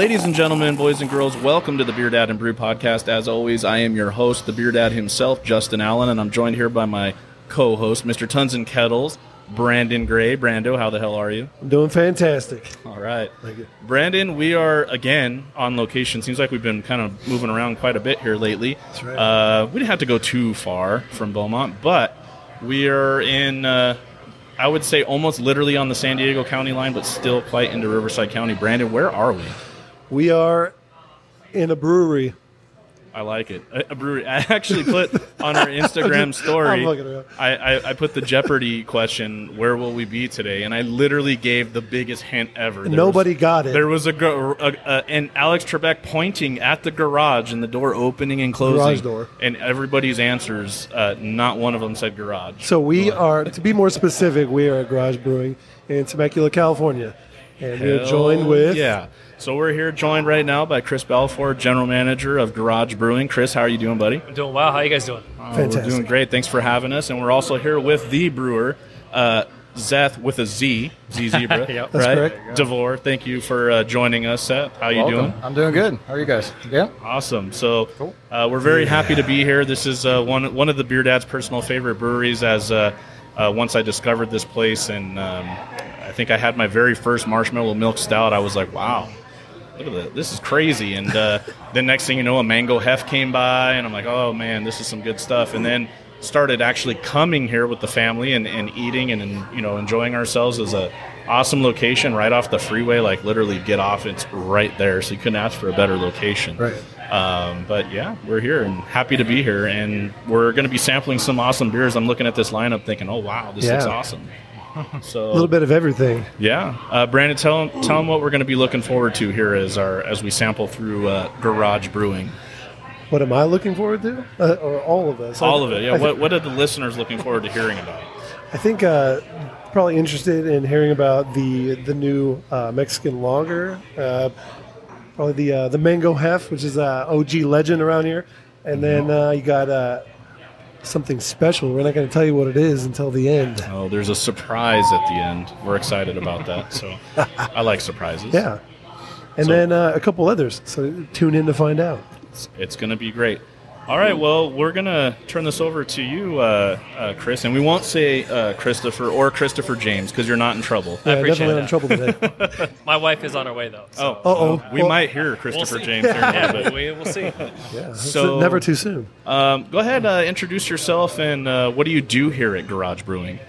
Ladies and gentlemen, boys and girls, welcome to the Beer Dad and Brew podcast. As always, I am your host, the Beer Dad himself, Justin Allen, and I'm joined here by my co-host, Mr. Tons and Kettles, Brandon Gray. Brando, how the hell are you? I'm doing fantastic. All right. Thank you. Brandon, we are again on location. Seems like we've been kind of moving around quite a bit here lately. That's right. Uh, we didn't have to go too far from Beaumont, but we are in, uh, I would say, almost literally on the San Diego County line, but still quite into Riverside County. Brandon, where are we? We are in a brewery. I like it. A, a brewery. I actually put on our Instagram story. I'm looking around. I, I, I put the Jeopardy question, "Where will we be today?" And I literally gave the biggest hint ever. There Nobody was, got it. There was a, a, a and Alex Trebek pointing at the garage and the door opening and closing. Garage door. And everybody's answers, uh, not one of them said garage. So we are, to be more specific, we are at Garage Brewing in Temecula, California, and we're joined with yeah. So we're here joined right now by Chris Balfour, general manager of Garage Brewing. Chris, how are you doing, buddy? I'm doing well. How are you guys doing? Uh, Fantastic. We're doing great. Thanks for having us. And we're also here with the brewer, uh, Zeth with a Z, Z Zebra. Yep. That's right? correct. Devore, thank you for uh, joining us, Seth. How you Welcome. doing? I'm doing good. How are you guys? Yeah. Awesome. So Cool. uh, we're very happy to be here. This is uh, one one of the Beer Dad's personal favorite breweries. As uh, uh, once I discovered this place, and um, I think I had my very first marshmallow milk stout. I was like, wow. Look at that. This is crazy. And uh, then next thing you know, a mango hef came by, and I'm like, oh man, this is some good stuff. And then started actually coming here with the family and, and eating and, and you know enjoying ourselves as a awesome location right off the freeway. Like literally get off, it's right there. So you couldn't ask for a better location. Right. Um, but yeah, we're here and happy to be here, and we're going to be sampling some awesome beers. I'm looking at this lineup, thinking, "Oh wow, this looks awesome." So a little bit of everything. yeah, uh, Brandon, tell tell them what we're going to be looking forward to here as our as we sample through uh, Garage Brewing. What am I looking forward to? Uh, or all of us? All of it. Yeah. I, What what are the listeners looking forward to hearing about? I think uh, probably interested in hearing about the the new uh, Mexican lager. Uh, probably the uh, the mango hef, which is uh, OG legend around here, and then uh, you got uh, something special. We're not going to tell you what it is until the end. Oh, there's a surprise at the end. We're excited about that. So I like surprises. Yeah, and So- then uh, a couple others. So tune in to find out. It's, it's going to be great. All right, well, we're going to turn this over to you, uh, uh, Chris, and we won't say uh, Christopher or Christopher James because you're not in trouble. Yeah, appreciate definitely that. in trouble today. My wife is on her way though. So. Oh, Uh-oh. we Well- might hear We'll Christopher see. James here in a Yeah, little bit. we, we'll see. Yeah, it's So- never too soon. Um, go ahead, uh, introduce yourself, and uh, what do you do here at Garage Brewing?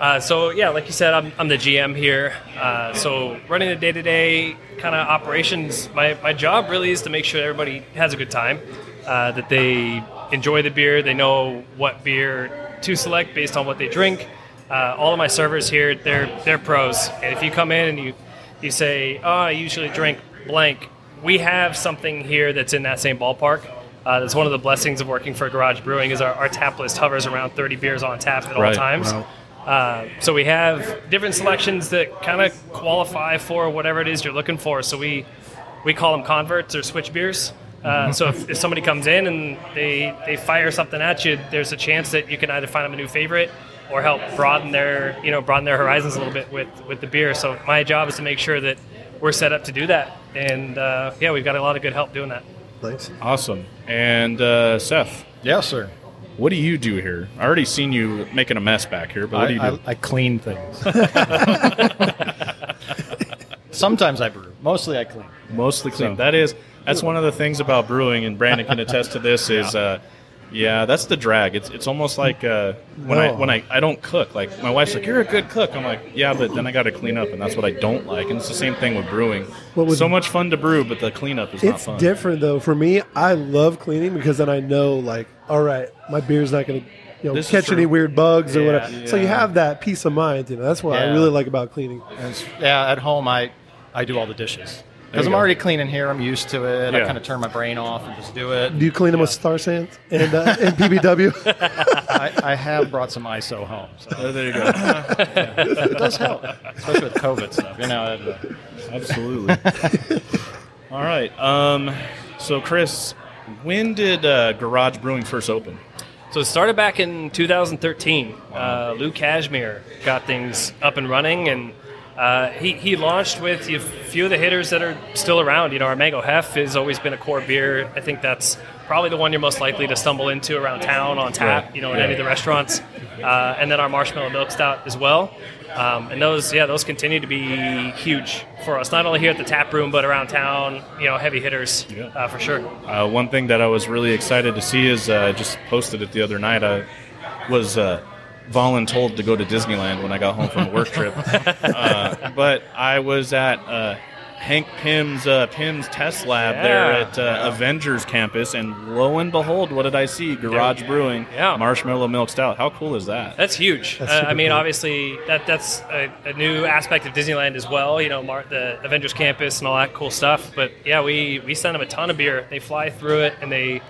Uh, so yeah, like you said, I'm, I'm the GM here. Uh, so running the day-to-day kind of operations, my, my job really is to make sure everybody has a good time, uh, that they enjoy the beer, they know what beer to select based on what they drink. Uh, all of my servers here, they're they're pros, and if you come in and you you say, "Oh, I usually drink blank," we have something here that's in that same ballpark. Uh, that's one of the blessings of working for Garage Brewing is our, our tap list hovers around 30 beers on tap at all times. right. Uh, so we have different selections that kind of qualify for whatever it is you're looking for. So we we call them converts or switch beers. Uh, so if, if somebody comes in and they they fire something at you, there's a chance that you can either find them a new favorite or help broaden their you know broaden their horizons a little bit with with the beer. So my job is to make sure that we're set up to do that. And uh, yeah, we've got a lot of good help doing that. Thanks. Awesome. And uh, Seth, Yes, sir. what do you do here? I already seen you making a mess back here, but what I, do you do? I, I clean things. Sometimes I brew. Mostly I clean. Mostly clean. So- That is that's one of the things about brewing, and Brandon can attest to this. Is uh, yeah, that's the drag. It's it's almost like uh, when I when I, I don't cook. Like my wife's like, "You're a good cook." I'm like, "Yeah, but then I got to clean up, and that's what I don't like." And it's the same thing with brewing. What would- so much fun to brew, but the cleanup is not It's fun. different though. For me, I love cleaning because then I know, like, all right, my beer's not going to, you know, This is catch true. any weird bugs or Yeah, whatever. So you yeah. have that peace of mind. You know, that's what I Yeah. really like about cleaning. And it's- yeah, at home I, I do all the dishes. Because I'm go. already cleaning here. I'm used to it. Yeah. I kind of turn my brain off and just do it. Do you clean them with Star Sands and uh, and PBW? I, I have brought some ISO home. So Oh, there you go. it does help, especially with COVID stuff. You know, it, uh, Absolutely. All right. Um, so Chris, when did uh, Garage Brewing first open? So it started back in 2013. Uh, Lou Cashmere got things up and running, and Uh, he, he launched with a few of the hitters that are still around. You know, our Mango Hef has always been a core beer. I think that's probably the one you're most likely to stumble into around town on tap, you know, in any of the restaurants. Uh, and then our Marshmallow Milk Stout as well. Um, and those, yeah, those continue to be huge for us, not only here at the tap room, but around town, you know, heavy hitters Yeah. uh, for sure. Uh, one thing that I was really excited to see is uh, I just posted it the other night. I was uh, voluntold to go to Disneyland when I got home from a work trip, uh, but I was at uh, Hank Pym's uh, Pym's test lab there at uh, Avengers campus, and lo and behold, what did I see? Garage Brewing, Yeah. Marshmallow Milk Stout. How cool is that? That's huge. That's uh, I mean, cool. obviously, that that's a, a new aspect of Disneyland as well. You know, Mar- the Avengers Campus and all that cool stuff. But yeah, we we send them a ton of beer. They fly through it, and they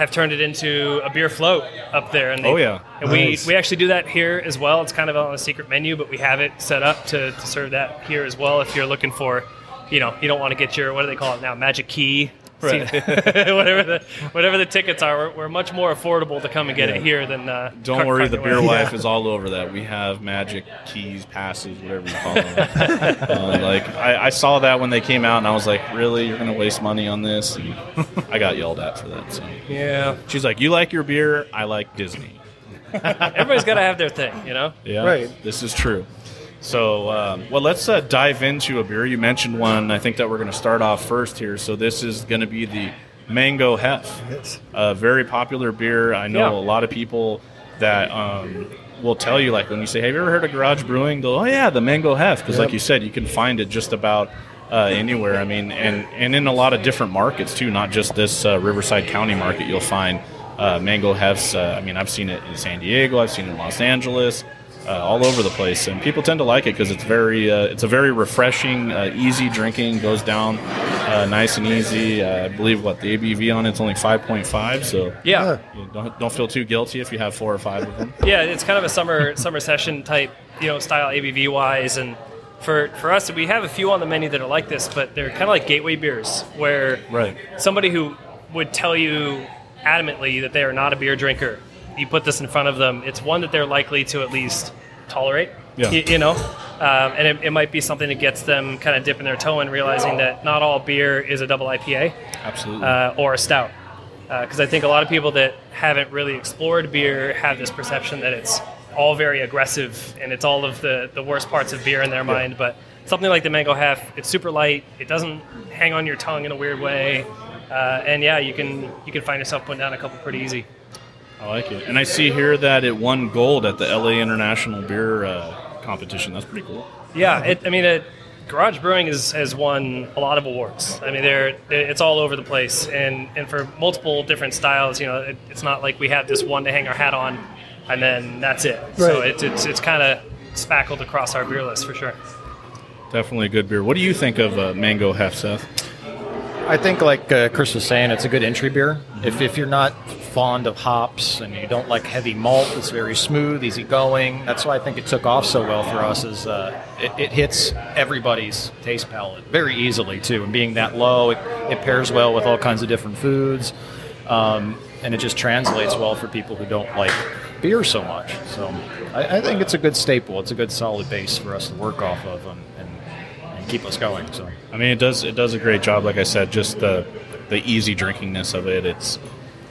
have turned it into a beer float up there. And they, Oh, yeah. and Nice. we we actually do that here as well. It's kind of on a secret menu, but we have it set up to, to serve that here as well. If you're looking for, you know, you don't want to get your what do they call it now, magic key. Right. whatever the whatever the tickets are, we're, we're much more affordable to come and get it here than. Uh, Don't cart- worry, carting the beer away. life is all over that. We have magic keys, passes, whatever you call them. uh, like I, I saw that when they came out, and I was like, "Really, you're going to waste money on this?" And I got yelled at for that. So Yeah, she's like, "You like your beer, I like Disney." everybody's got to have their thing, you know. Yeah, Right. This is true. So, um, well, let's uh, dive into a beer. You mentioned one. I think that we're going to start off first here. So this is going to be the Mango Hef. Yes. a very popular beer. I know Yeah. a lot of people that um, will tell you, like when you say, "Have you ever heard of Garage Brewing?" They'll, "Oh yeah, the Mango Hef," because like you said, you can find it just about uh, anywhere. I mean, and and in a lot of different markets too, not just this uh, Riverside County market. You'll find uh, Mango Hefs. Uh, I mean, I've seen it in San Diego. I've seen it in Los Angeles. Uh, all over the place, and people tend to like it because it's very, uh, it's a very refreshing, uh, easy drinking. Goes down uh, nice and easy. Uh, I believe what the ABV on it's only five point five, so Yeah, you don't, don't feel too guilty if you have four or five of them. yeah, it's kind of a summer summer session type, you know, style ABV wise, and for for us, we have a few on the menu that are like this, but they're kind of like gateway beers, where Right. somebody who would tell you adamantly that they are not a beer drinker, you put this in front of them, it's one that they're likely to at least tolerate. Yeah. y- You, know, um, and it, it might be something that gets them kind of dipping their toe in realizing that not all beer is a double IPA. Absolutely. uh, or a stout. Because I think a lot of people that haven't really explored beer have this perception that it's all very aggressive and it's all of the, the worst parts of beer in their mind. But something like the Mango Hef, it's super light. It doesn't hang on your tongue in a weird way. Uh, and yeah, you can you can find yourself putting down a couple pretty easy. I like it. And I see here that it won gold at the LA International Beer uh, Competition. That's pretty cool. Yeah, it, I mean, it, Garage Brewing is, has won a lot of awards. I mean, they're, it's all over the place, and, and for multiple different styles. You know, it, it's not like we have this one to hang our hat on, and then that's it. So Right. it's it's, it's kind of spackled across our beer list for sure. Definitely a good beer. What do you think of uh, Mango Hef, Seth? I think, like uh, Chris was saying, it's a good entry beer. If, if you're not fond of hops and you don't like heavy malt, it's very smooth, easy going. That's why I think it took off so well for us. Is uh, it, it hits everybody's taste palate very easily too. And being that low, it, it pairs well with all kinds of different foods, um, and it just translates well for people who don't like beer so much. So I, I think it's a good staple. It's a good solid base for us to work off of and, and, and keep us going. So. I mean, it does it does a great job. Like I said, just the the easy drinkingness of it. It's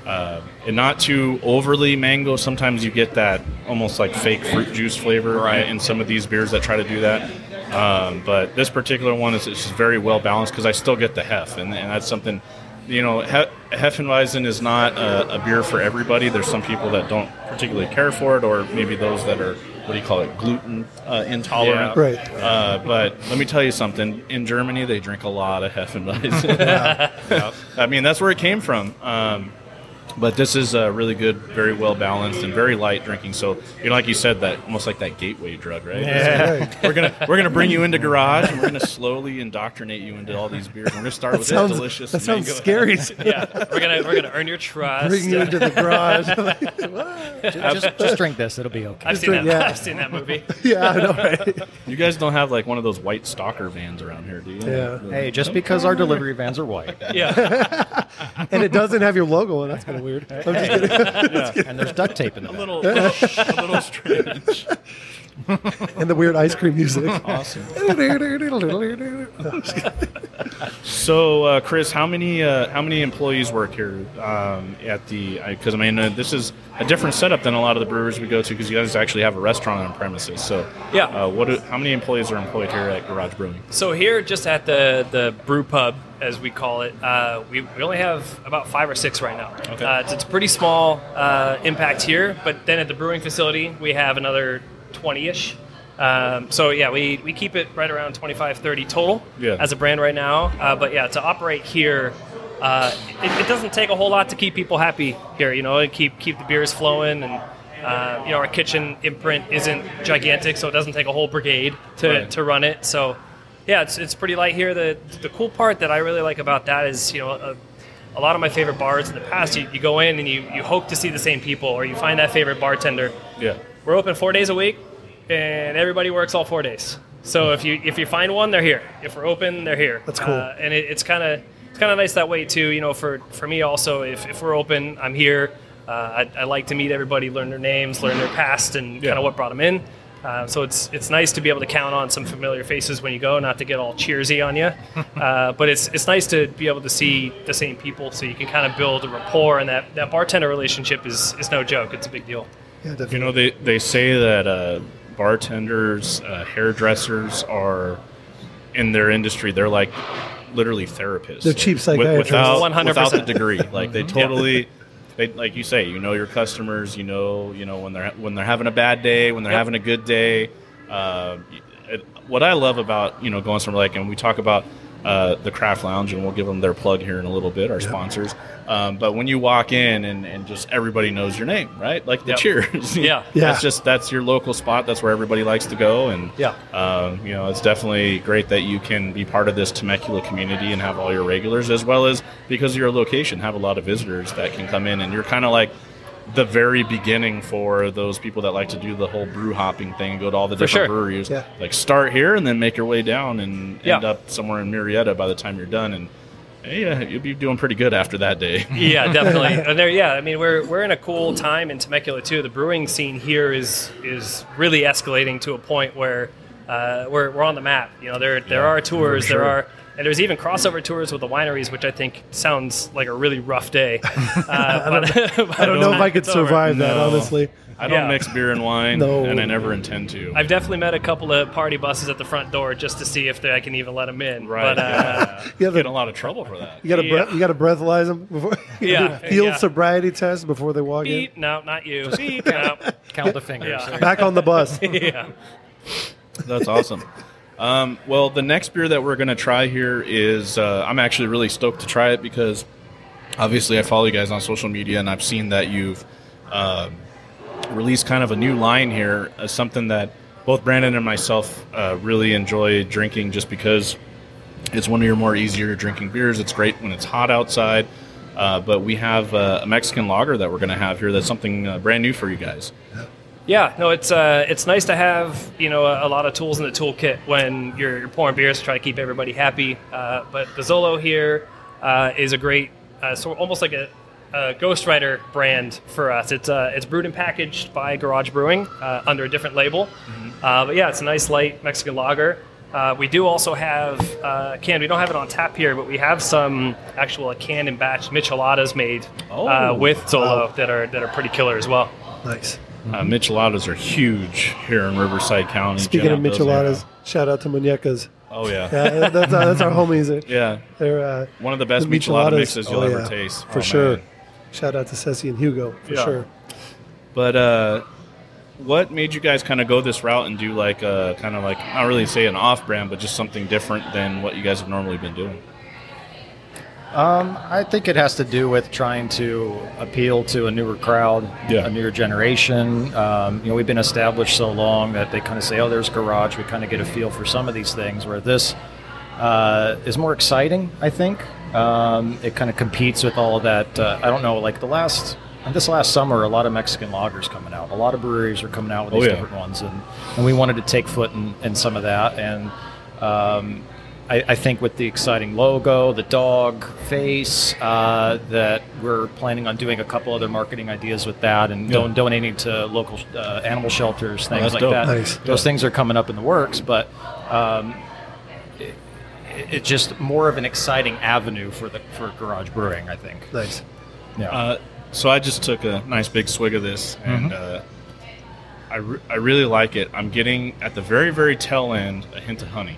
uh, and not too overly mango. Sometimes you get that almost like fake fruit juice flavor Right. in some of these beers that try to do that. Um, but this particular one is it's just very well balanced because I still get the hef, and, and that's something. You know, he- Hefeweizen is not a, a beer for everybody. There's some people that don't particularly care for it, or maybe those that are what do you call it, gluten uh, intolerant. Yeah. Right. Uh, but let me tell you something. In Germany, they drink a lot of Hefeweizen. I mean, that's where it came from. Um, but this is a really good, very well balanced, and very light drinking. So, you know, like you said, that almost like that gateway drug, right? Right. We're gonna we're gonna bring you into garage, and we're gonna slowly indoctrinate you into all these beers. We're gonna start That with sounds, this delicious. that sounds mango scary. Yeah, we're gonna we're gonna earn your trust. Bring you into the garage. just, just drink this; it'll be okay. I've seen that. Yeah. I've seen that movie. yeah, I know, right? You guys don't have like one of those white stalker vans around here, do you? Yeah. Hey, just because our delivery vans are white, Yeah, And it doesn't have your logo, and that's kind of weird. I'm just kidding. and there's duct tape in them. a little, a little strange. and the weird ice cream music. Awesome. So, uh, Chris, how many uh, how many employees work here um, at the? Because I, mean, uh, this is a different setup than a lot of the brewers we go to because you guys actually have a restaurant on premises. So, Yeah. uh, what? Do, how many employees are employed here at Garage Brewing? So here, just at the the brew pub, as we call it, uh, we, we only have about five or six right now. Okay. Uh, it's, it's a pretty small uh, impact here, but then at the brewing facility, we have another 20-ish. Um, so yeah, we, we keep it right around 25, 30 total Yeah. as a brand right now. Uh, but yeah, to operate here, uh, it, it doesn't take a whole lot to keep people happy here. You know, and keep keep the beers flowing, and uh, you know our kitchen imprint isn't gigantic, so it doesn't take a whole brigade to, Right. to run it. So yeah, it's, it's pretty light here. The the cool part that I really like about that is you know. A, a lot of my favorite bars in the past, you, you go in and you, you hope to see the same people, or you find that favorite bartender. Yeah. We're open four days a week, and everybody works all four days. So if you if you find one, they're here. If we're open, they're here. That's cool. Uh, and it, it's kind of it's kind of nice that way too. You know, for for me also, if, if we're open, I'm here. Uh, I, I like to meet everybody, learn their names, learn their past, and Yeah. kind of what brought them in. Uh, so it's it's nice to be able to count on some familiar faces when you go, not to get all cheersy on you. Uh, but it's it's nice to be able to see the same people, so you can kind of build a rapport, and that, that bartender relationship is is no joke. It's a big deal. Yeah, definitely. You know, they, they say that uh, bartenders, uh, hairdressers are in their industry. They're like literally therapists. They're cheap psychiatrists. without, 100%. without the degree. Like they totally, they like you say, you know your customers. You know, you know when they're when they're having a bad day, when they're Yep. having a good day. Uh, it, what I love about you know going somewhere like, and we talk about uh, the Craft Lounge, and we'll give them their plug here in a little bit, our sponsors. Um, but when you walk in and, and just everybody knows your name, right? Like the Yep. Cheers. Yeah. Yeah. That's just that's your local spot. That's where everybody likes to go, and Yeah. um, you know it's definitely great that you can be part of this Temecula community and have all your regulars, as well as because of your location, have a lot of visitors that can come in, and you're kind of like the very beginning for those people that like to do the whole brew hopping thing and go to all the For different sure. breweries. Yeah. Like start here and then make your way down and Yeah. end up somewhere in Murrieta by the time you're done, and yeah, you'll be doing pretty good after that day. Yeah, definitely. and there, yeah, I mean, we're we're in a cool time in Temecula too. The brewing scene here is is really escalating to a point where uh, we're we're on the map. You know, there there Yeah, are tours, for there are. And there's even crossover tours with the wineries, which I think sounds like a really rough day. Uh, I don't know if I could survive that, No. honestly. I don't Yeah. mix beer and wine, No. and I never intend to. I've definitely met a couple of party buses at the front door just to see if they, I can even let them in. right. But, uh, yeah. You have Get in a lot of trouble for that. You got to Yeah. bre- you got to breathalyze them before. Yeah, Field yeah. sobriety test before they walk beep, no, not you. Beep, Count, no. count the fingers. Yeah. Back on the bus. yeah. That's awesome. Um, well, the next beer that we're going to try here is uh, I'm actually really stoked to try it because obviously I follow you guys on social media and I've seen that you've uh, released kind of a new line here, uh, something that both Brandon and myself uh, really enjoy drinking just because it's one of your more easier drinking beers. It's great when it's hot outside. Uh, but we have uh, a Mexican lager that we're going to have here that's something brand new for you guys. Yeah, no, it's uh, it's nice to have you know a, a lot of tools in the toolkit when you're, you're pouring beers to try to keep everybody happy. Uh, but the Zolo here uh, is a great, uh, so almost like a, a ghostwriter brand for us. It's uh, it's brewed and packaged by Garage Brewing uh, under a different label. Uh, but yeah, it's a nice light Mexican lager. Uh, we do also have uh, canned. We don't have it on tap here, but we have some actual like, canned and batch micheladas made Oh. uh, with Zolo that are that are pretty killer as well. Nice. Uh, micheladas are huge here in Riverside County. Speaking Jen of micheladas, shout out to Muñecas. Oh yeah. Yeah, that's, uh, that's our homies. Yeah. They're uh, One of the best the michelada micheladas- mixes you'll oh, ever yeah, taste. for Oh, sure. man. Shout out to Ceci and Hugo for Yeah. sure. But uh, what made you guys kind of go this route and do like a kind of like not really say an off-brand, but just something different than what you guys have normally been doing? Um, I think it has to do with trying to appeal to a newer crowd, Yeah. a newer generation. Um, you know, we've been established so long that they kind of say, "Oh, there's garage." We kind of get a feel for some of these things. Where this uh, is more exciting, I think. Um, it kind of competes with all of that. Uh, I don't know, like the last. This last summer, a lot of Mexican lagers coming out. A lot of breweries are coming out with Oh, these yeah. different ones, and, and we wanted to take foot in, in some of that. And um, I, I think with the exciting logo, the dog face, uh, that we're planning on doing a couple other marketing ideas with that and don- donating to local uh, animal shelters, things that's like dope. that. Nice. Those things are coming up in the works, but um, it, it's just more of an exciting avenue for the for garage brewing. I think. Nice. Yeah. Uh, so I just took a nice big swig of this, and Mm-hmm. uh, I, re- I really like it. I'm getting at the very very tail end a hint of honey.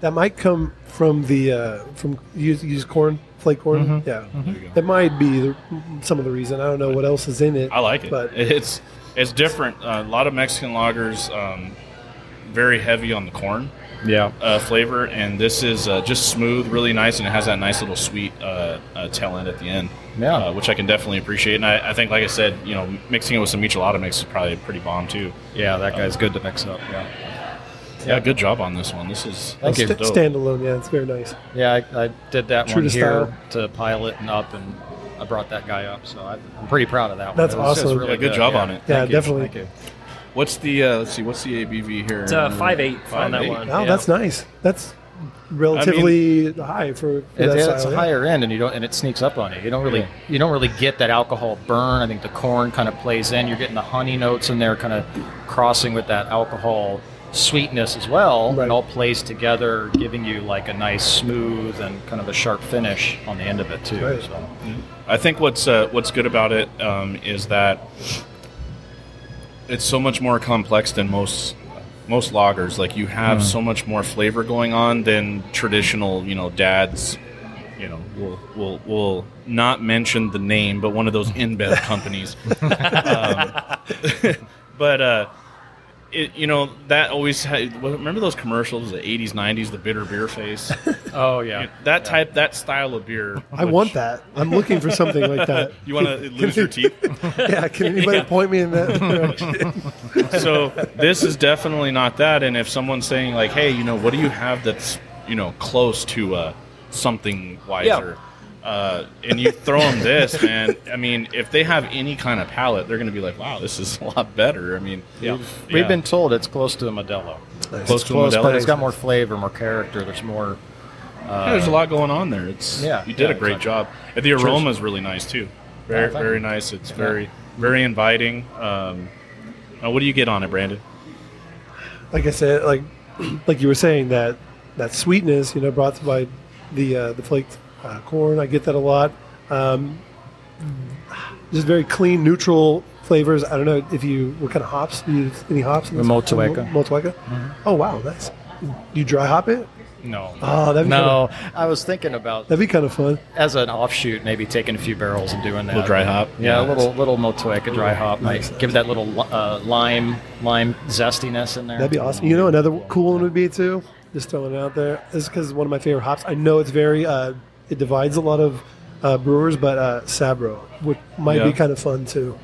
That might come from the uh, from use, use corn, flake corn. Mm-hmm. Yeah, There you go. that might be the, some of the reason. I don't know what else is in it. I like it. but it's it's different. Uh, a lot of Mexican lagers, um, very heavy on the corn yeah. uh, flavor, and this is uh, just smooth, really nice, and it has that nice little sweet uh, uh, tail end at the end. Yeah. uh, which I can definitely appreciate. And I, I think, like I said, you know, mixing it with some michelada mix is probably pretty bomb too. Yeah. That guy's good to mix up. Yeah. Yeah, good job on this one. This is Thank this you. is dope. standalone. Yeah, it's very nice. Yeah, I, I did that True one to here style. to pilot and up, and I brought that guy up. So I, I'm pretty proud of that one. That's It was- it was awesome. really Yeah, good job on it. Yeah, Thank you. definitely. Thank you. What's the uh, let's see? What's the ABV here? It's uh, five eight on that 5.8. one. Oh, yeah. that's nice. That's relatively high for, for It, that it's style. a yeah. higher end, and you don't, and it sneaks up on you. You don't really, Yeah. you don't really get that alcohol burn. I think the corn kind of plays in. You're getting the honey notes in there, kind of crossing with that alcohol sweetness as well. Right. It all plays together, giving you like a nice smooth and kind of a sharp finish on the end of it too. Right. So. I think what's uh, what's good about it um, is that it's so much more complex than most most lagers. Like you have so much more flavor going on than traditional, you know, dads. You know, we'll we'll, we'll not mention the name, but one of those InBev companies. um, but uh, it, you know that always had, remember those commercials, the '80s, '90s, the bitter beer face. Oh yeah. that type, that style of beer. I which- want that. I'm looking for something like that. You want to lose your teeth? Yeah, can anybody point me in that so this is definitely not that. And if someone's saying like, "Hey, you know, what do you have that's you know close to uh, something wiser?" Uh, and you throw them this, man. I mean, if they have any kind of palate, they're going to be like, "Wow, this is a lot better." I mean, yeah, We've been told it's close to a Modelo. close to Close, Modelo. but it's got more flavor, more character. There's more. Yeah, there's a lot going on there. It's Yeah, you did yeah, a great exactly. job. And the aroma is really nice too. Very Oh, very nice. It's very very inviting. Um, uh, what do you get on it, Brandon? like I said, like like you were saying that that sweetness, you know, brought by the uh, the flaked uh, corn. I get that a lot. Um, just very clean, neutral flavors. I don't know if you what kind of hops do you use any hops? in The this? Motueka. Motueka. Oh wow, nice. You dry hop it? No. Oh, that'd be no. I was thinking about That'd be kind of fun. as an offshoot, maybe taking a few barrels and doing that. Little dry hop? Yeah, Yeah. a little little Motueka dry hop Nice. might give that little uh, lime lime zestiness in there. That'd be awesome. You know, another cool one would be too. Just throwing it out there. This is because one of my favorite hops. I know it's very. Uh, it divides a lot of uh, brewers, but uh, Sabro which might be kind of fun too.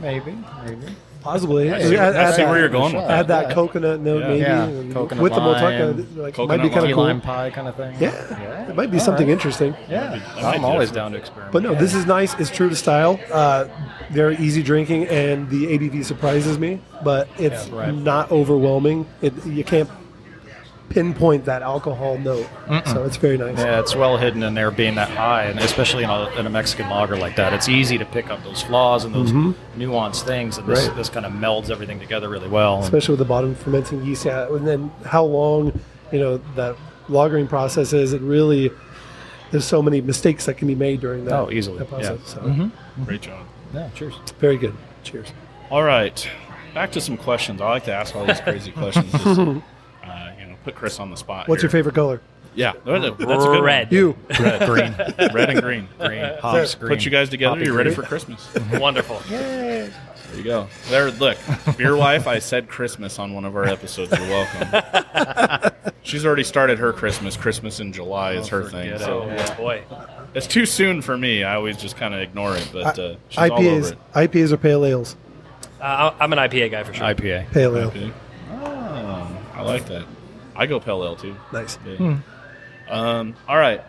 Maybe, maybe. Possibly. I see, Add- I add see that- where you're going with Add that. that coconut note, Yeah. maybe, Yeah, coconut with the lime, like coconut might be kind of cool. lime pie kind of thing. Yeah, it might be All something right. interesting. Yeah, might I'm always down to experiment. But no, this is nice. It's true to style. Uh, very easy drinking, and the ABV surprises me, but it's Yeah, right. not overwhelming. It, you can't pinpoint that alcohol note, so it's very nice. Yeah, it's well hidden in there being that high, and especially in a, in a Mexican lager like that, it's easy to pick up those flaws and those nuanced things, and this, Mm-hmm. Right. this kind of melds everything together really well. Especially with the bottom fermenting yeast. Yeah, and then how long, you know, that lagering process is. It really there's so many mistakes that can be made during that. Oh, easily, that process. yeah. Mm-hmm. So Great job. yeah, cheers. very good. Cheers. All right, back to some questions. I like to ask all these crazy questions. Just, uh, you know, put Chris on the spot. What's your favorite color? Yeah, that's a that's a good Red. You. Red, green, red and green. Green, hops, green. Put you guys together. Poppy You're ready green. for Christmas. Wonderful. Yay. There you go. There, look, beer wife. I said Christmas on one of our episodes. You're welcome. She's already started her Christmas. Christmas in July is her thing. So Oh boy. it's too soon for me. I always just kind of ignore it. But uh, she's all over IPAs. it. IPAs or pale ales? Uh, I'm an IPA guy for sure. IPA. Pale ale. Okay. Oh, I like that. I go pale ale too. Nice. Yeah. Um, all right.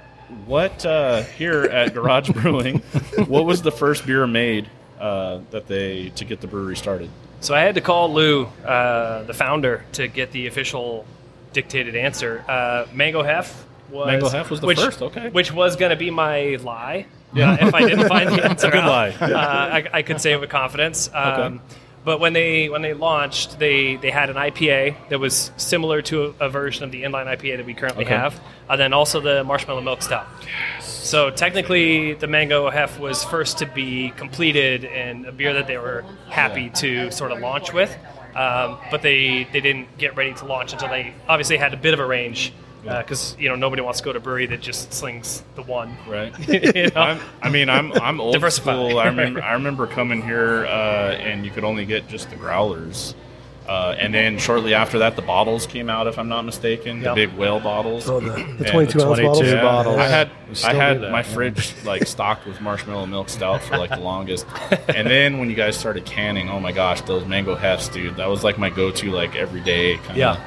What uh, here at Garage Brewing? What was the first beer made uh, that they to get the brewery started? So I had to call Lou, uh, the founder, to get the official dictated answer. Uh, Mango Hef was Mango Hef was the which, first, okay. Which was going to be my lie. Yeah. if I didn't find the answer, good out, lie. Uh, I, I could say it with confidence. Um, But when they when they launched, they they had an IPA that was similar to a, a version of the inline IPA that we currently Okay. have, and then also the marshmallow milk stout. So technically, the Mango Hef was first to be completed and a beer that they were happy to sort of launch with. Um, but they, they didn't get ready to launch until they obviously had a bit of a range because you know nobody wants to go to a brewery that just slings the one. Right. You know? I'm, I mean, I'm I'm old Diversify. school. I remember I remember coming here uh, and you could only get just the growlers. Uh, and then shortly after that, the bottles came out, if I'm not mistaken, Yep. the big whale bottles. Oh, the, the And 22 ounce 22 bottles. Yeah, bottles. I had I had that, my yeah. fridge like stocked with marshmallow milk stout for like the longest, and then when you guys started canning, oh my gosh, those mango hefts, dude, that was like my go-to like every day kind Yeah.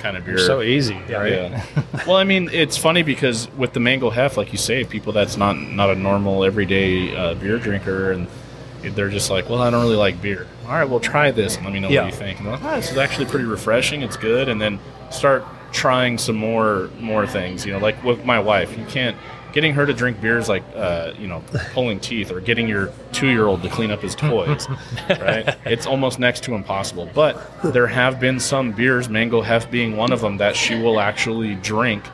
Kind of beer. So easy, right? Yeah. well, I mean, it's funny because with the mango hef, like you say, people that's not not a normal everyday uh, beer drinker, and they're just like, well, I don't really like beer. All right, well, try this and let me know Yeah. what you think. And they're like, ah, this is actually pretty refreshing. It's good, and then start trying some more more things. You know, like with my wife, you can't. Getting her to drink beers like, uh, you know, pulling teeth, or getting your two-year-old to clean up his toys, right? It's almost next to impossible. But there have been some beers, Mango Hef being one of them, that she will actually drink.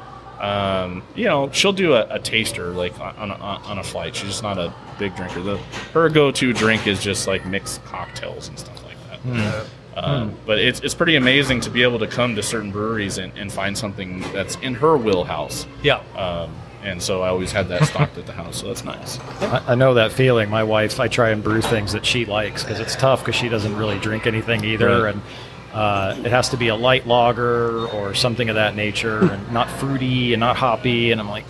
Um, you know, she'll do a, a taster like on a, on a flight. She's just not a big drinker. The her go-to drink is just like mixed cocktails and stuff like that. Um, But it's, it's pretty amazing to be able to come to certain breweries and, and find something that's in her wheelhouse. Yeah. Um, and so I always had that stocked at the house, so that's nice. I, I know that feeling. My wife, I try and brew things that she likes because it's tough because she doesn't really drink anything either, Right. and uh, it has to be a light lager or something of that nature, and not fruity and not hoppy. And I'm like,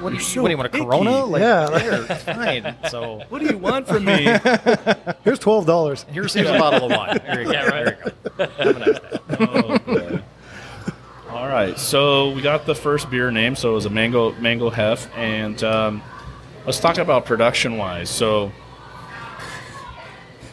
what do you, what do you want a Corona? Like, Yeah. there, fine. So What do you want from me? Here's $12. here's, here's a bottle of wine. There you go. Yeah, right. There you go. Have a nice day. oh, boy. All right, so we got the first beer name. So it was a mango mango hef, and um, let's talk about production wise. So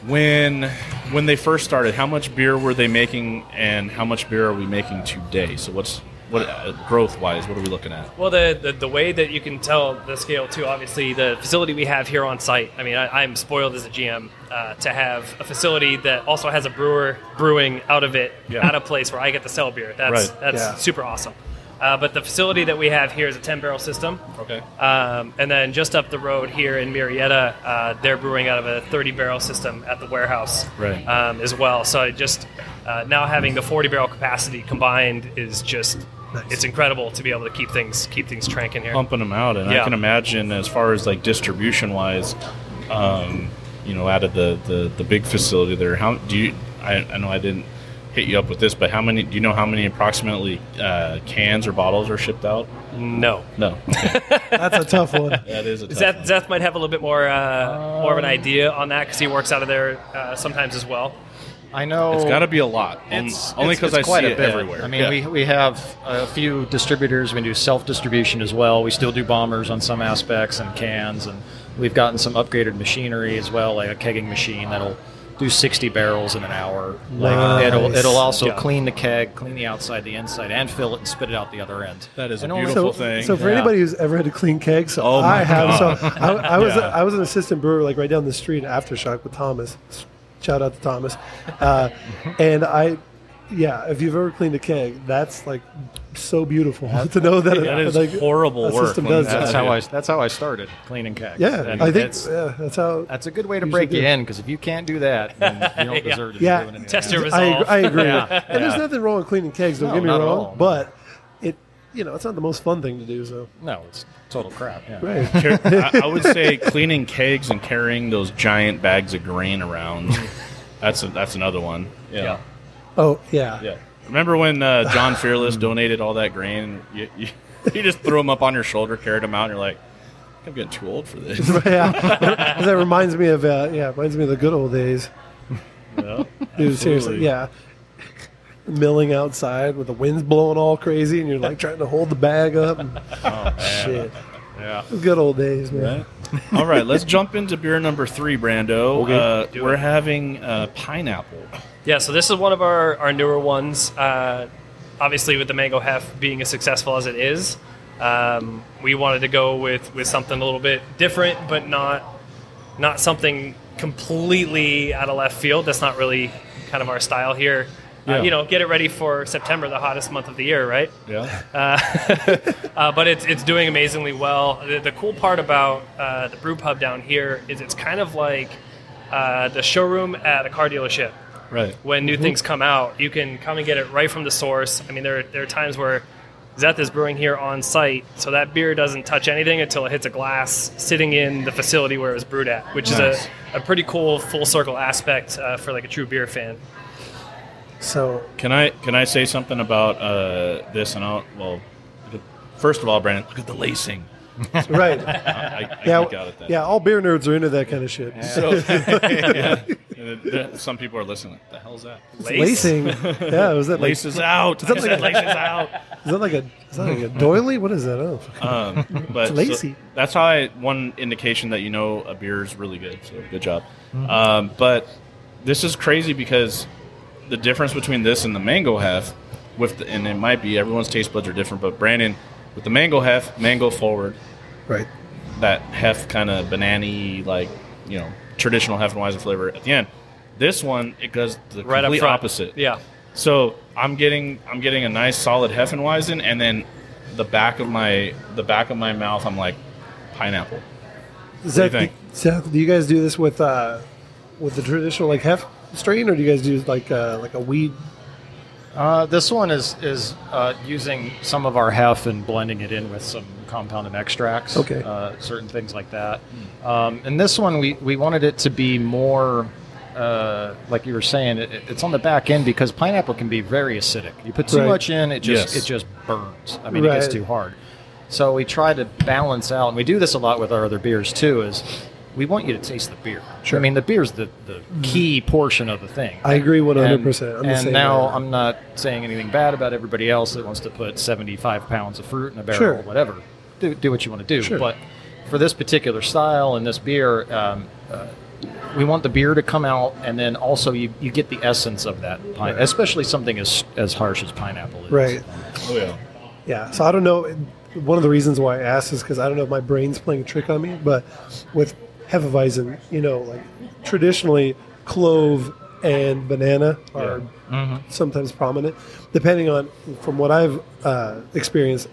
when when they first started, how much beer were they making, and how much beer are we making today? So what's what uh, growth wise? What are we looking at? Well, the, the the way that you can tell the scale too, obviously, the facility we have here on site. I mean, I, I'm spoiled as a GM uh, to have a facility that also has a brewer brewing out of it Yeah. at a place where I get to sell beer. That's Right. that's Yeah. super awesome. Uh, but the facility that we have here is a 10 barrel system. Okay. Um, and then just up the road here in Murrieta, uh, they're brewing out of a 30 barrel system at the warehouse Right. um, as well. So I just uh, now having the 40 barrel capacity combined is just it's incredible to be able to keep things keep things tranking here. pumping them out, and I can imagine as far as like distribution wise, um, you know, out of the, the the big facility there, how do you? I, I know I didn't hit you up with this, but how many? Do you know how many approximately uh, cans or bottles are shipped out? No. No, That's a tough one. that is a tough Zeth, one. Zeth might have a little bit more uh, more of an idea on that because he works out of there uh, sometimes as well. I know It's got to be a lot, It's only because I it's quite see a it bit. everywhere. I mean, Yeah. we, we have a few distributors. We do self distribution as well. We still do bombers on some aspects and cans, and we've gotten some upgraded machinery as well, like a kegging machine that'll do 60 barrels in an hour. Like Nice. it'll it'll also Yeah. clean the keg, clean the outside, the inside, and fill it and spit it out the other end. That is a And only- beautiful so, thing. so for Yeah. anybody who's ever had to clean kegs, so Oh my I have. God. So I, I was Yeah. I was an assistant brewer like right down the street at Aftershock with Thomas. Shout out to Thomas. Uh, and I, yeah, if you've ever cleaned a keg, that's like so beautiful to know that. That is like, horrible a work system when does that's That's that. how I that's how I started cleaning kegs. Yeah, And I think it's- yeah, that's how. that's a good way to break should you in because if you can't do that, then you don't Yeah. deserve to be Yeah. doing anything. Test your else. I, agree- I agree. Yeah, And there's nothing wrong with cleaning kegs. Don't No, get me wrong, all. but it, you know, it's not the most fun thing to do. So No, it's total crap. Yeah. right. I, I would say cleaning kegs and carrying those giant bags of grain around. That's a, that's another one. Yeah. Oh yeah. Yeah. Remember when uh, John Fearless donated all that grain? You, you, you just threw them up on your shoulder, carried them out, and you're like, I'm getting too old for this. yeah, that reminds me of uh, yeah, reminds me of the good old days. Yeah, Dude, seriously, yeah. Milling outside with the winds blowing all crazy, and you're like trying to hold the bag up. And, Oh, shit, Yeah. good old days, man. Right. All right, let's jump into beer number three, Brando. Uh, we're it. having uh, pineapple. Yeah, so this is one of our, our newer ones. Uh, obviously, with the Mango Hef being as successful as it is, um, we wanted to go with, with something a little bit different, but not not something completely out of left field. That's not really kind of our style here. Yeah. Uh, you know, get it ready for September, the hottest month of the year, right? Yeah. Uh, but it's, it's doing amazingly well. The, the cool part about uh, the brew pub down here is it's kind of like uh, the showroom at a car dealership. Right. When new things come out, you can come and get it right from the source. I mean, there, there are times where Zeth is brewing here on site, so that beer doesn't touch anything until it hits a glass sitting in the facility where it was brewed at, which Nice. is a, a pretty cool full circle aspect uh, for like a true beer fan. So Can I can I say something about uh, this? And I'll well, first of all, Brandon, look at the lacing. right, I, I yeah, out at that. yeah. All beer nerds are into that kind of shit. So, yeah. Some people are listening. What the hell's that? Lace? Lacing, yeah. Was that like, Laces out. that like a- laces out. is that like a is that like a doily? What is that? Oh, Um, but It's lacy. so that's how I one indication that you know a beer is really good. So good job. Um, but this is crazy because the difference between this and the mango hef, with the, and it might be everyone's taste buds are different. But Brandon, with the mango hef, mango forward, right. that hef kind of banana like you know traditional Hefeweizen flavor at the end. This one it does the Right complete opposite. Yeah. So I'm getting I'm getting a nice solid Hefeweizen, and then the back of my the back of my mouth I'm like pineapple. Is do you that think? Seth, do you guys do this with uh, with the traditional like hef strain, or do you guys use like uh, like a weed? Uh, this one is is uh, using some of our hef and blending it in with some compounded extracts. Okay. Uh, certain things like that. Um, and this one, we, we wanted it to be more, uh, like you were saying, it, it's on the back end because pineapple can be very acidic. You put too Right. much in, it just Yes. it just burns. I mean, it gets too hard. So we try to balance out, and we do this a lot with our other beers too. Is we want you to taste the beer. Sure. I mean, the beer's the, the key portion of the thing. I agree one hundred And, percent. I'm and now way. I'm not saying anything bad about everybody else that wants to put 75 pounds of fruit in a barrel Sure. or whatever. Do, do what you want to do. Sure. But for this particular style and this beer, um, uh, we want the beer to come out, and then also you, you get the essence of that pine, Right. especially something as as harsh as pineapple is. right. Oh yeah. Yeah. So I don't know. One of the reasons why I asked is because I don't know if my brain's playing a trick on me, but with Hefeweizen, you know, like traditionally clove and banana are sometimes prominent, depending on from what I've uh, experienced.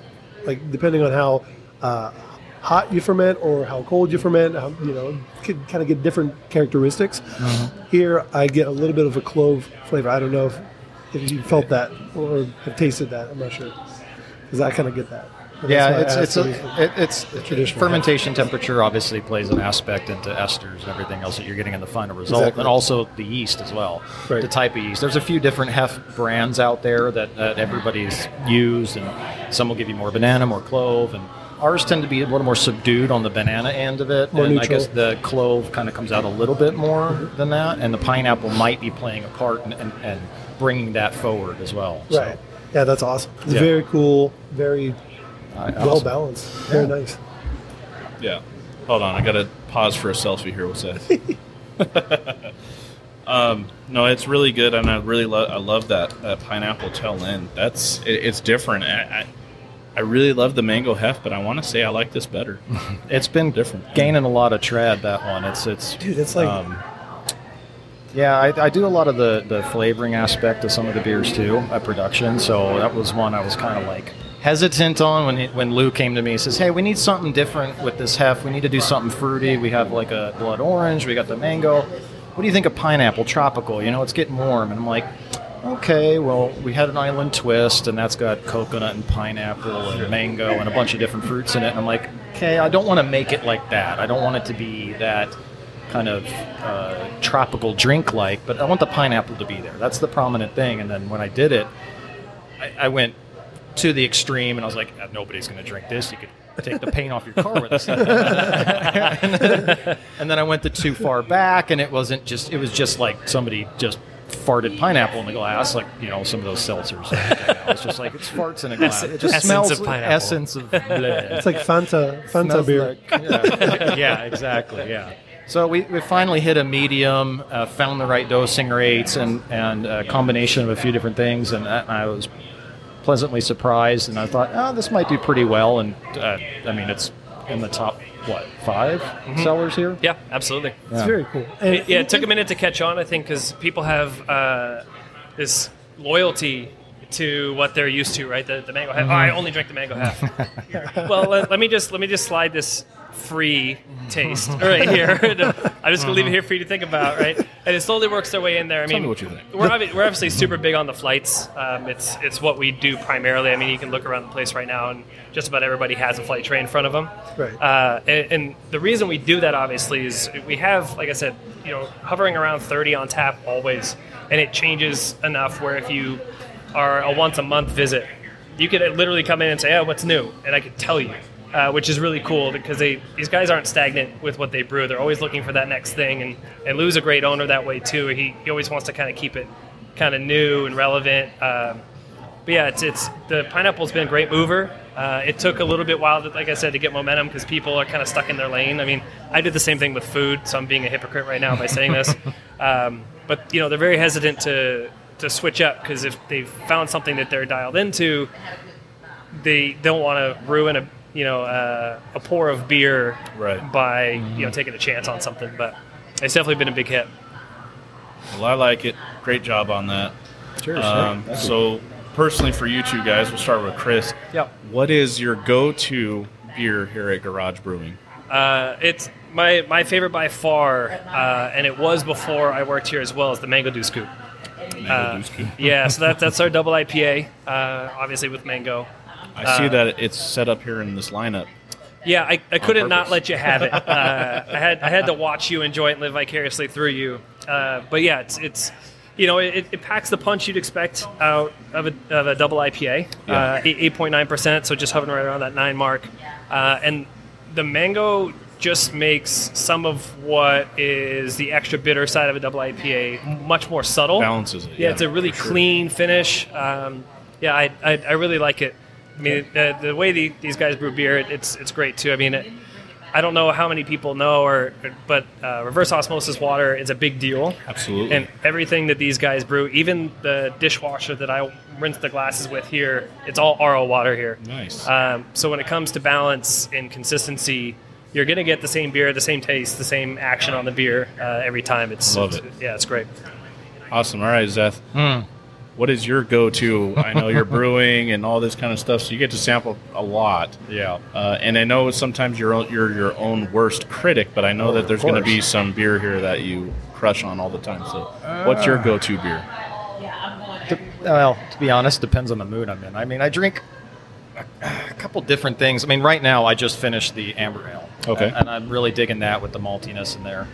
Like depending on how uh, hot you ferment or how cold you ferment, how, you know, can kind of get different characteristics. Here, I get a little bit of a clove flavor. I don't know if, if you felt that or have tasted that. I'm not sure because I kind of get that. And Yeah, it's it's a, it, it's traditional fermentation temperature obviously plays an aspect into esters and everything else that you're getting in the final result, Exactly. and also the yeast as well. Right. The type of yeast. There's a few different hef brands out there that, that everybody's used, and some will give you more banana, more clove, and ours tend to be a little more subdued on the banana end of it, More and I guess the clove kind of comes out a little bit more than that, and the pineapple might be playing a part in, and and bringing that forward as well. So, right. Yeah, that's awesome. It's Yeah. very cool, very I- well awesome. balanced, very nice. Yeah. Hold on, I gotta pause for a selfie here. What's that? um, no, it's really good, and I really love. I love that uh, pineapple tail end. That's it, it's different. I, I, I really love the mango hef, but I want to say I like this better. It's been Different. gaining a lot of trad. That one, it's it's Dude, it's like um, yeah. I, I do a lot of the the flavoring aspect of some of the beers too at production. So that was one I was kind of like hesitant on when he, when Lou came to me. He says, "Hey, we need something different with this hef. We need to do something fruity. We have like a blood orange. We got the mango. What do you think of pineapple tropical? You know, it's getting warm." And I'm like. Okay, well, we had an island twist, and that's got coconut and pineapple and mango and a bunch of different fruits in it. And I'm like, okay, I don't want to make it like that. I don't want it to be that kind of uh, tropical drink like, but I want the pineapple to be there. That's the prominent thing. And then when I did it, I, I went to the extreme, and I was like, "Uh, nobody's going to drink this. You could take the paint off your car with this. and, then, and then I went the too far back, and it wasn't just. It was just like somebody just farted pineapple in the glass, like you know some of those seltzers. It's just like it's farts in a glass. It just Essence smells of pineapple. essence of. bleh. it's like Fanta, Fanta beer. like- yeah. yeah, exactly. Yeah. So we, we finally hit a medium, uh, found the right dosing rates, and and a combination of a few different things, and that, I was pleasantly surprised, and I thought, oh, this might do pretty well. And uh, I mean, it's in the top what 5 sellers here. Yeah, absolutely. It's very cool. And It, yeah, it took a minute to catch on, I think, because people have uh, this loyalty to what they're used to, right? The, the mango hef. Oh, I only drink the mango hef. well, let, let me just let me just slide this free taste right here. I'm just gonna leave it here for you to think about, right? And it slowly works their way in there. I Tell mean, me what you think. we're obvi- we're obviously super big on the flights. Um, it's it's what we do primarily. I mean, you can look around the place right now, and just about everybody has a flight tray in front of them. Right. Uh, and, and the reason we do that, obviously, is we have, like I said, you know, hovering around 30 on tap always, and it changes enough where if you are a once a month visit, you could literally come in and say, "Oh, what's new?" and I could tell you. Uh, which is really cool because they these guys aren't stagnant with what they brew. They're always looking for that next thing, and and Lou's a great owner that way too. He, he always wants to kind of keep it kind of new and relevant. Um, but yeah, it's, it's the pineapple's been a great mover. Uh, it took a little bit while, to, like I said, to get momentum because people are kind of stuck in their lane. I mean, I did the same thing with food, so I'm being a hypocrite right now by saying this. um, but you know, they're very hesitant to to switch up because if they've found something that they're dialed into, they don't want to ruin a you know uh, a pour of beer Right. by you know taking a chance on something. But it's definitely been a big hit. Well, I like it. Great job on that. Cheers. Um, so, personally, for you two guys, we'll start with Chris. Yep. What is your go-to beer here at Garage Brewing? Uh, it's my my favorite by far, uh, and it was before I worked here as well as the Mango Deuce Coupe. Mango Uh, Deuce Coupe. yeah, so that, that's our double IPA, uh, obviously with mango. I see uh, that it's set up here in this lineup. Yeah, I, I couldn't not let you have it. Uh, I had I had to watch you enjoy it and live vicariously through you. Uh, but yeah, it's it's you know it, it packs the punch you'd expect out of a, of a double IPA, Yeah. uh, eight point nine percent. So just hovering right around that nine mark, uh, and the mango just makes some of what is the extra bitter side of a double IPA much more subtle. Balances it. Yeah, it's a really for sure. clean finish. Um, yeah, I, I, I really like it. I mean, the, the way the, these guys brew beer, it, it's it's great too. I mean, it, I don't know how many people know, or but uh, reverse osmosis water is a big deal. Absolutely. And everything that these guys brew, even the dishwasher that I rinse the glasses with here, it's all RO water here. Nice. Um, so when it comes to balance and consistency, you're going to get the same beer, the same taste, the same action on the beer uh, every time. It's Love it's- it. Yeah, it's great. Awesome. All right, Zeth. Hmm. What is your go-to? I know you're brewing and all this kind of stuff, so you get to sample a lot. Yeah. Uh, and I know sometimes you're own- you're your own worst critic, but I know that there's going to be some beer here that you crush on all the time. So, what's your go-to beer? De- well, to be honest, depends on the mood I'm in. I mean, I drink a, a couple different things. I mean, right now I just finished the amber ale. Okay. And, and I'm really digging that with the maltiness in there.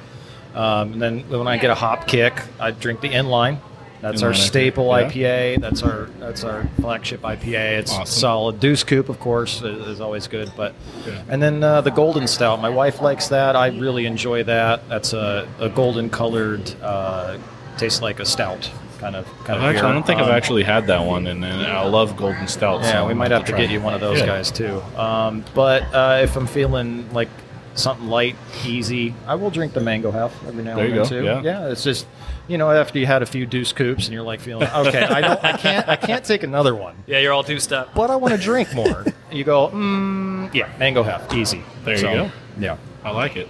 Um, and then when I get a hop kick, I drink the inline. That's our staple yeah. IPA. That's our that's our flagship IPA. It's Awesome. solid. Deuce Coupe, of course, is, is always good. But Yeah. and then uh, the golden stout. My wife likes that. I really enjoy that. That's a, a golden colored, uh, tastes like a stout kind of kind I've of. actually, I don't think I've Um, actually had that one, and, and I love Golden Stout. yeah, so we might have to get you one of those Yeah. guys too. Um, but uh, if I'm feeling like something light, easy, I will drink the mango hef every now There and then go, too. yeah. it's just you know after you had a few deuce coupes and you're like feeling okay, I don't, I can't, I can't take another one, Yeah, you're all deuced up. but I want to drink more. you go, mm, yeah, mango hef, easy. There you go. Yeah. I like it.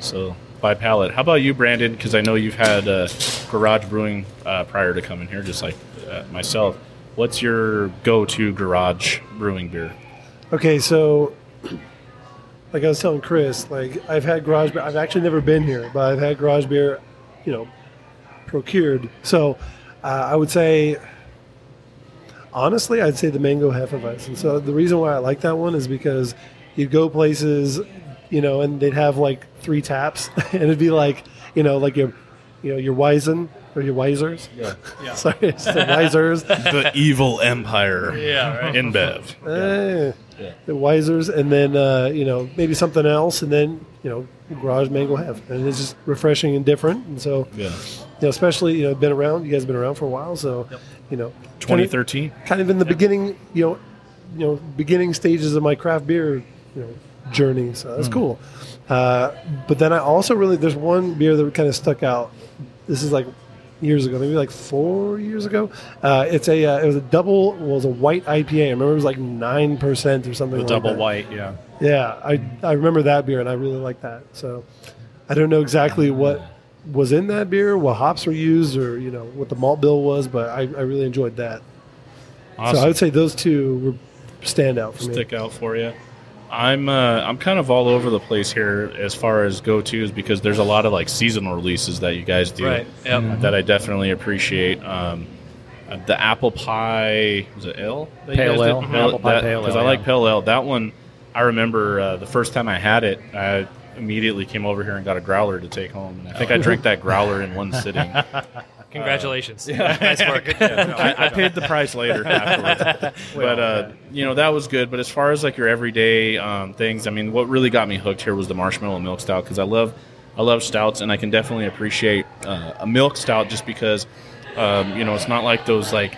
So by palate. How about you, Brandon? Because I know you've had uh, garage brewing uh, prior to coming here, just like uh, myself. What's your go-to garage brewing beer? Okay, so like I was telling Chris, like I've had garage beer. I've actually never been here, but I've had garage beer, you know, procured. So uh, I would say, honestly, I'd say the mango hefeweizen. So the reason why I like that one is because you'd go places, you know, and they'd have like three taps, and it'd be like, you know, like your, you know, your Weizen or you Wisers? Yeah. yeah. Sorry, it's the Wisers. the evil empire. Yeah, right. InBev. Eh, the Wisers, and then uh, you know maybe something else, and then you know garage mango hef, and it's just refreshing and different. And so Yeah. you know, especially you know been around. You guys have been around for a while, so you know, kind of- 2013. kind of in the beginning, you know, you know, beginning stages of my craft beer, you know, journey. So that's cool. Uh, but then I also really there's one beer that kind of stuck out. This is like years ago, maybe like four years ago. Uh, it's a uh, it was a double well, it was a white IPA. I remember it was like nine percent or something. The like double that. white, yeah. Yeah, I I remember that beer and I really like that. So I don't know exactly what was in that beer, what hops were used, or you know what the malt bill was, but I, I really enjoyed that. Awesome. So I would say those two were stand out for me. stick out for you. I'm uh, I'm kind of all over the place here as far as go tos because there's a lot of like seasonal releases that you guys do Right. Yep. that I definitely appreciate. Um, uh, the apple pie was it ale? Pale guys did? ale. Apple pie pale ale. because I like yeah. pale ale. That one I remember uh, the first time I had it. I immediately came over here and got a growler to take home. And I think I drank that growler in one sitting. Congratulations. nice work. I, I paid the price later afterwards. but uh, you know that was good. But as far as like your everyday um, things, I mean, what really got me hooked here was the marshmallow milk stout because I love I love stouts and I can definitely appreciate uh, a milk stout just because um, you know it's not like those like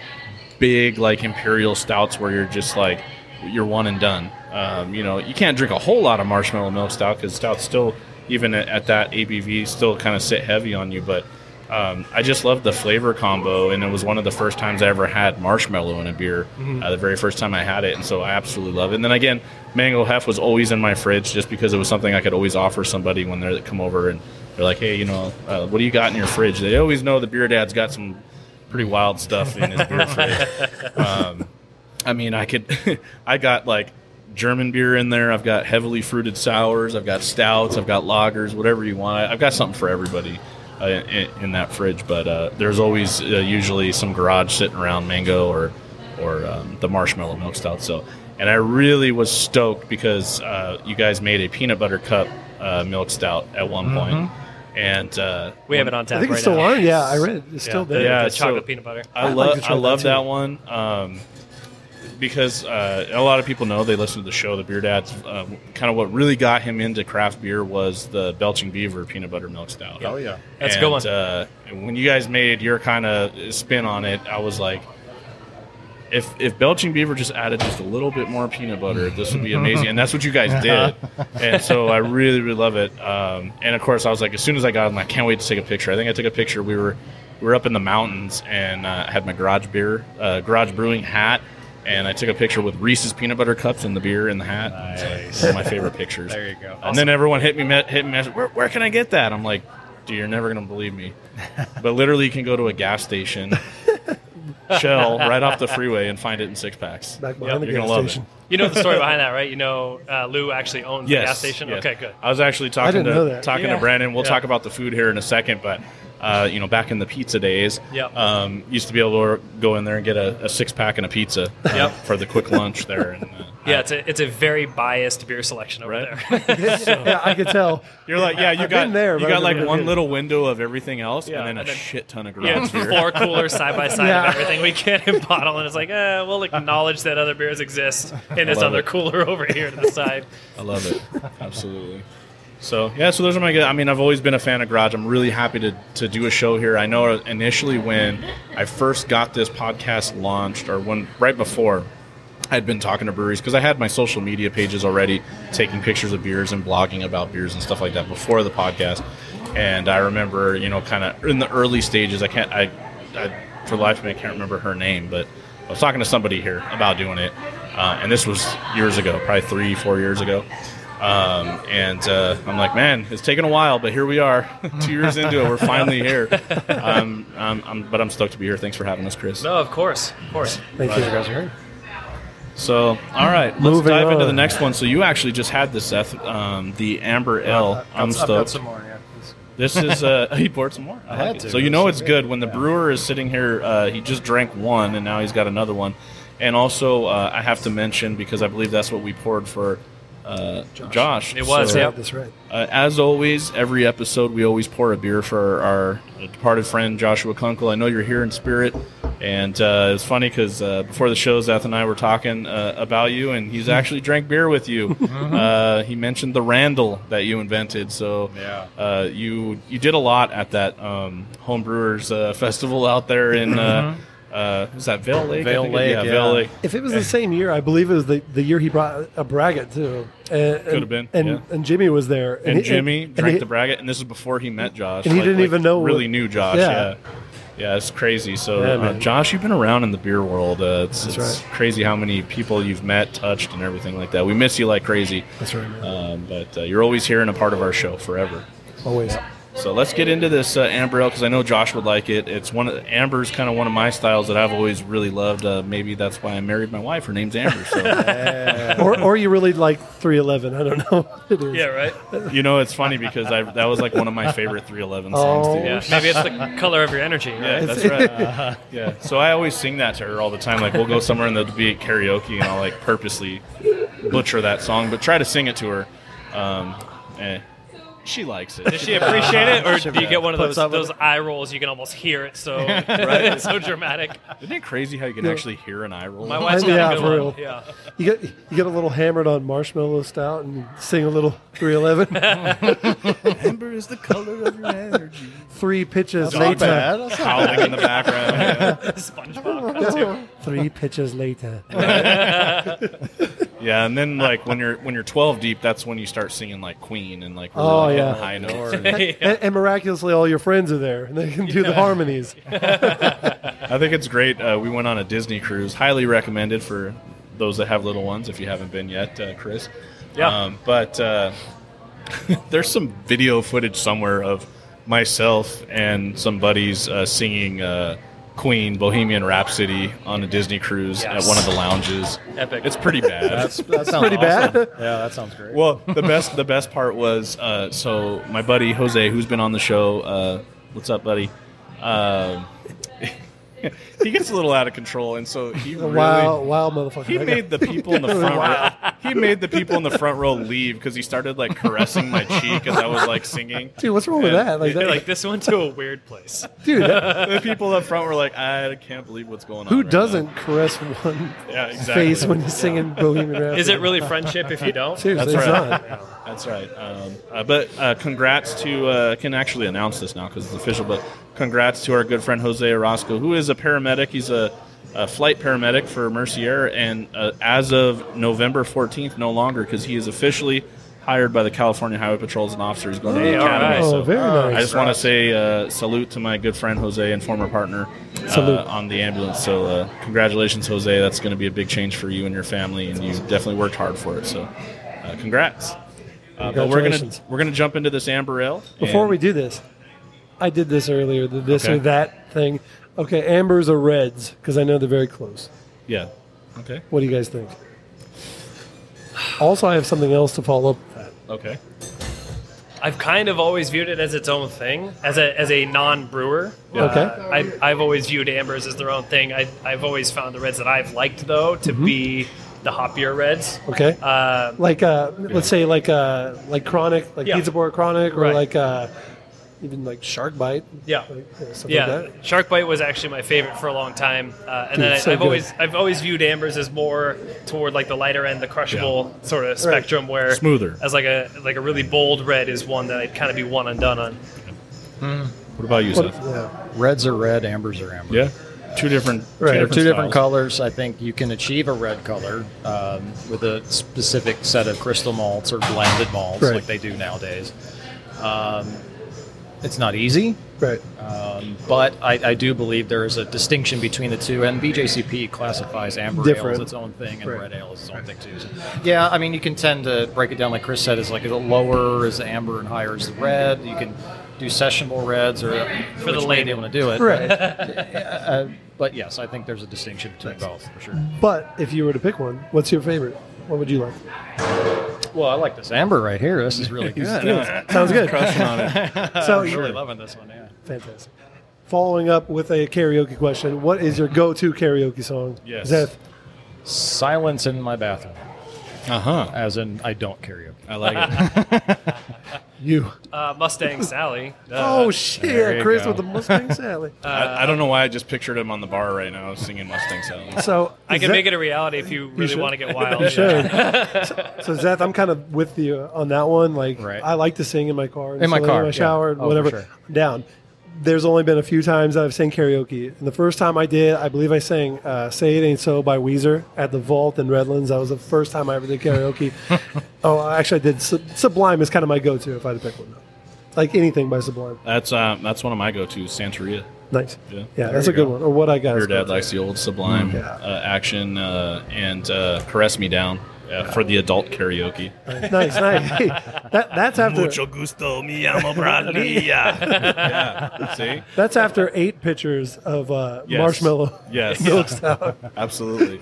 big like imperial stouts where you're just like you're one and done. Um, you know, you can't drink a whole lot of marshmallow milk stout because stouts still even at, at that ABV still kind of sit heavy on you, but. Um, I just loved the flavor combo, and it was one of the first times I ever had marshmallow in a beer. Uh, the very first time I had it, and so I absolutely love it. And then again, mango hef was always in my fridge, just because it was something I could always offer somebody when they come over and they're like, "Hey, you know, uh, what do you got in your fridge?" They always know the beer dad's got some pretty wild stuff in his beer fridge. Um, I mean, I could, I got like German beer in there. I've got heavily fruited sours. I've got stouts. I've got lagers, whatever you want. I've got something for everybody in, in that fridge. But uh, there's always uh, usually some garage sitting around mango or or um, the marshmallow milk stout. So, and I really was stoked because uh, you guys made a peanut butter cup uh, milk stout at one point. And uh, We have it on tap I think right it's still now. on. Yeah, I read it. It's still the, there. Yeah, the so- chocolate peanut butter. I I'd love like I love that that, one um, because uh, a lot of people know they listen to the show. The Beer Dad's uh, kind of what really got him into craft beer was the Belching Beaver peanut butter milk stout. Oh, yeah. That's a And, good one. Uh, and when you guys made your kind of spin on it, I was like. If, if Belching Beaver just added just a little bit more peanut butter, this would be amazing. And that's what you guys did. And so I really, really love it. Um, and of course, I was like, as soon as I got it, I'm like, I can't wait to take a picture. I think I took a picture. We were we were up in the mountains and uh, I had my garage beer, uh, garage brewing hat, and I took a picture with Reese's peanut butter cups and the beer in the hat. It's like one of my favorite pictures. There you go. And then everyone hit me, me- hit me, message, where, where can I get that? I'm like, dude, you're never gonna believe me. But literally, you can go to a gas station, Shell, right off the freeway, and find it in six packs. Back behind the You're gas gonna love station. You know the story behind that, right? You know uh, Lou actually owns Yes, the gas station. yes. Okay, good. I was actually talking to talking Yeah. to Brandon. We'll Yeah. talk about the food here in a second, but uh, you know, back in the pizza days, Yep. um, used to be able to go in there and get a, a six pack and a pizza uh, Yep. for the quick lunch there. And, uh, Yeah, it's a it's a very biased beer selection over Right. there. yeah, I could tell. You're like, yeah, you I've got been there, you got like one been. little window of everything else, Yeah, and then a then- shit ton of yeah, it's beer. four coolers side by side Yeah. of everything we can in bottle, and it's like, eh, we'll acknowledge that other beers exist in this other it. cooler over here to the side. I love it. Absolutely. So yeah, so those are my. I mean, I've always been a fan of Garage. I'm really happy to to do a show here. I know initially when I first got this podcast launched, or when right before, I'd been talking to breweries because I had my social media pages already, taking pictures of beers and blogging about beers and stuff like that before the podcast. And I remember, you know, kind of in the early stages. I can't. I, I for life of me, I can't remember her name, but I was talking to somebody here about doing it, uh, and this was years ago, probably three, four years ago. Um, and uh, I'm like, man, it's taken a while, but here we are, two years into it. We're finally here. Um, I'm, I'm, but I'm stoked to be here. Thanks for having us, Chris. No, of course, of course. Thank Glad you. you guys are here. So, all right, let's Moving dive into the next one. So, you actually just had this, Seth, um, the Amber Ale. I'm I've got stoked. some more. Yeah. This is uh, he poured some more. I, I like had it. to. So you know it's good good. when the Yeah. brewer is sitting here. Uh, he just drank one, and now he's got another one. And also, uh, I have to mention because I believe that's what we poured for uh, Josh. It was, So, yep. That's right. uh, as always, every episode we always pour a beer for our departed friend Joshua Kunkel. I know you're here in spirit, and uh, it's funny because uh, before the show, Zeth and I were talking uh, about you, and he's actually drank beer with you. uh, he mentioned the Randall that you invented, so Yeah. uh, you you did a lot at that um, homebrewers uh, festival out there in. Uh, is that Vail Lake? I Vail Lake, yeah, yeah. Vail Lake. If it was the same year, I believe it was the, the year he brought a braggot too. And, Could have been, And, yeah. and Jimmy was there. And he- Jimmy and drank he- the braggot, and this is before he met Josh. And he didn't even know Really what- knew Josh. Yeah. Yeah. Yeah, it's crazy. So, Yeah, uh. Josh, you've been around in the beer world. Uh, it's That's it's right. crazy how many people you've met, touched, and everything like that. We miss you like crazy. That's right. Um, but uh, you're always here and a part of our show forever. Always. So let's get into this uh, amber ale because I know Josh would like it. It's one of amber's kind of one of my styles that I've always really loved. Uh, maybe that's why I married my wife. Her name's Amber. So or, or you really like 311. I don't know it is. Yeah, right. you know, it's funny because I that was like one of my favorite 311 songs. Oh, too. Yeah, maybe it's the color of your energy. Yeah, Right? that's right. yeah. So I always sing that to her all the time. Like we'll go somewhere and there'll be karaoke, and I'll like purposely butcher that song, but try to sing it to her. Um, eh, she likes it. Does she appreciate it, or do you get one of Puts those up with those eye rolls? You can almost hear it, so it's so dramatic. Isn't it crazy how you can actually hear an eye roll? My wife's Yeah, got a for good real. one. Yeah, You get you get a little hammered on marshmallow stout and sing a little 311. Amber is the color of your energy. Three pitches Not later. bad. That's not Howling in the background. Yeah. SpongeBob. too. Three pitches later. Yeah, and then like when you're when you're 12 deep, that's when you start singing like Queen and like really Oh, like, yeah. hitting high notes. And, and miraculously, all your friends are there, and they can do the harmonies. I think it's great. Uh, we went on a Disney cruise. Highly recommended for those that have little ones if you haven't been yet, uh, Chris. Yeah. Um, but uh, there's some video footage somewhere of myself and some buddies uh, singing uh, Queen Bohemian Rhapsody on a Disney cruise Yes. at one of the lounges. Epic. It's pretty bad. That's, that sounds pretty awesome. bad. Yeah, that sounds great. Well, the best the best part was uh, so my buddy Jose, who's been on the show. Uh, what's up, buddy? He gets a little out of control, and so he really Wow, wow, motherfucker. he made the people in the front row. He made the people in the front row leave because he started like caressing my cheek as I was like singing. Dude, what's wrong with that? Like, that, like this went to a weird place. dude, that- The people up front were like, "I can't believe what's going on." who right doesn't caress one. Yeah, exactly. face when you're singing Bohemian Rhapsody? Is it really friendship if you don't? Seriously, That's right. not. That's right. Um, uh, but uh, congrats to uh, can actually announce this now because it's official. But congrats to our good friend Jose Orozco, who is a paramedic. He's a, a flight paramedic for Mercy Air, and uh, as of November 14th, no longer because he is officially hired by the California Highway Patrol as an officer. He's going to the academy. right. Oh, so very nice. I just want to say uh, salute to my good friend Jose and former partner Salute. uh, on the ambulance. So uh, congratulations, Jose. That's going to be a big change for you and your family, and you definitely worked hard for it. So uh, congrats. Uh, but we're gonna we're gonna jump into this amber ale. Before we do this, I did this earlier, the this Okay. or that thing. Okay, ambers or reds, because I know they're very close. yeah, okay, What do you guys think? Also, I have something else to follow up with that. okay, I've kind of always viewed it as its own thing, as a as a non-brewer. Okay. I, I've always viewed ambers as their own thing. I, I've always found the reds that I've liked though to be the hoppier reds. Okay. Uh, like uh, let's say like uh, like chronic, like Yeah. Pizza Port chronic, or Right. like uh, even like shark bite. Yeah. like, yeah, like that. shark bite was actually my favorite for a long time, uh, and Dude, then I, it's so I've good. always I've always viewed ambers as more toward like the lighter end, the crushable sort of spectrum, where Smoother. as like a like a really bold red is one that I'd kind of be one and done on. what about you, What- Seth? yeah. Reds are red, ambers are amber. Yeah, two different, Right. two different, Two different colors. I think you can achieve a red color um, with a specific set of crystal malts or blended malts Right. like they do nowadays. Um, it's not easy, Right. um, but I, I do believe there is a distinction between the two, and BJCP classifies amber ale as its own thing and Right. red ale as its own thing too. So, yeah, I mean you can tend to break it down like Chris said, is like the lower is the amber and higher is the red. You can do sessionable reds or For the lady. you want to do it. Right. Uh, but yes, I think there's a distinction between both for sure. but if you were to pick one, what's your favorite? What would you like? Well, I like this amber right here. This is really good. Sounds good. Crushing on it. So I'm really loving this one. Yeah. fantastic. Following up with a karaoke question, what is your go-to karaoke song? Yes. Zeth. Silence in my bathroom, Uh huh. as in I don't karaoke. I like it. You. Uh, Mustang Sally. Uh, oh there shit, you Chris go. with the Mustang Sally. I, I don't know why I just pictured him on the bar right now singing Mustang Sally. So I can Zeth- make it a reality if you really should. want to get wild. You should. so, so Zeth, I'm kind of with you on that one. Like, Right. I like to sing in my car, and In my sing car, in my yeah. shower, Oh, for whatever. sure. I'm down. There's only been a few times I've sang karaoke, and the first time I did, I believe I sang uh, "Say It Ain't So" by Weezer at the Vault in Redlands. That was the first time I ever did karaoke. oh, actually, I did Sub- Sublime is kind of my go-to if I had to pick one. Like anything by Sublime. That's um, that's one of my go-tos, Santeria. Nice. Yeah. Yeah, that's a good one. Or what I got. Your dad likes the old Sublime Yeah. uh, action uh, and uh, caress me down uh, for the adult karaoke. nice, nice. Hey, that, that's after mucho gusto, mi amo Bradley. yeah. See? that's after eight pitchers of uh, Yes. marshmallow Yes. milk stout. Absolutely.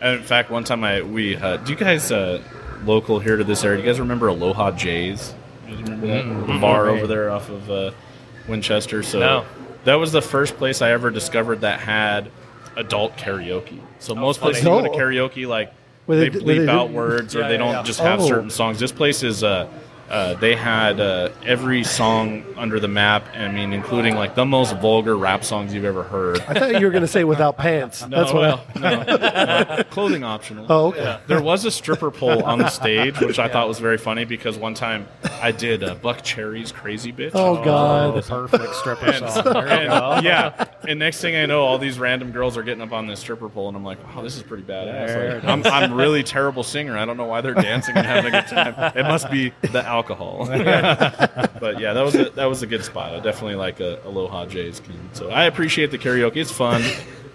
and in fact, one time I we uh, do you guys uh, local here to this area? Do you guys remember Aloha Jays? You guys remember that the bar over there off of uh, Winchester? So No. that was the first place I ever discovered that had adult karaoke. So most places funny. you go to Oh. karaoke like Where they, they- where bleep they out words or Yeah, they don't yeah. just have Oh. certain songs. This place is. Uh, uh, they had uh, every song under the map. I mean, including like the most vulgar rap songs you've ever heard. I thought you were going to say without pants. No, that's what well, I. no, no. clothing optional. Oh, okay. There was a stripper pole on the stage, which I thought was very funny because one time I did uh, Buckcherry's "Crazy Bitch." Oh, God. the perfect stripper song. There And, yeah, and next thing I know, all these random girls are getting up on this stripper pole, and I'm like, "Wow, this is pretty badass." Like, I'm, I'm really terrible singer. I don't know why they're dancing and having a good time. It must be the alcohol. but yeah, that was a, that was a good spot. I definitely like a Aloha Jays. King. So I appreciate the karaoke. It's fun.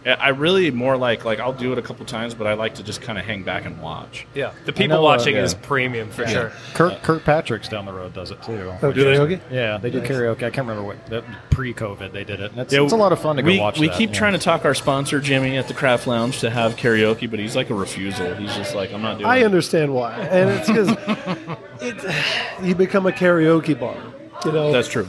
I really more like like I'll do it a couple times, but I like to just kind of hang back and watch. Yeah, the people know, uh, watching yeah. is premium for sure. Kirk Kirkpatrick's down the road does it too. Oh, Do they? karaoke? Yeah, they do karaoke. I can't remember what that- pre-COVID they did it. And it's, Yeah, it's a lot of fun to we, go watch. We that, keep yeah. trying to talk our sponsor Jimmy at the Craft Lounge to have karaoke, but he's like a refusal. He's just like, I'm not doing. It. I it. understand why, and it's because it, you become a karaoke bar. You know, That's true.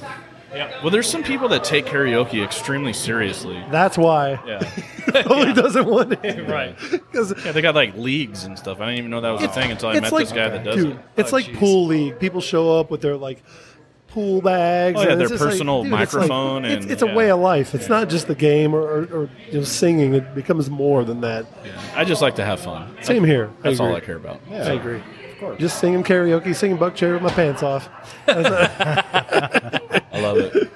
Well, there's some people that take karaoke extremely seriously. that's why Yeah, Totally doesn't want it. Right. Because yeah, they got like leagues and stuff. I didn't even know that was a thing until I met like, this guy that does dude, it. it's Oh, like jeez. pool league. People show up with their like pool bags. Oh, yeah, and their it's just like, personal dude, it's like- microphone It's, and- it's a yeah. way of life. It's not just the game or, or, or you know, singing. It becomes more than that. I just like to have fun. Same here. That's all I care about. Yeah, I agree. Of course. Just singing karaoke, singing Buckcherry with my pants off. Love it.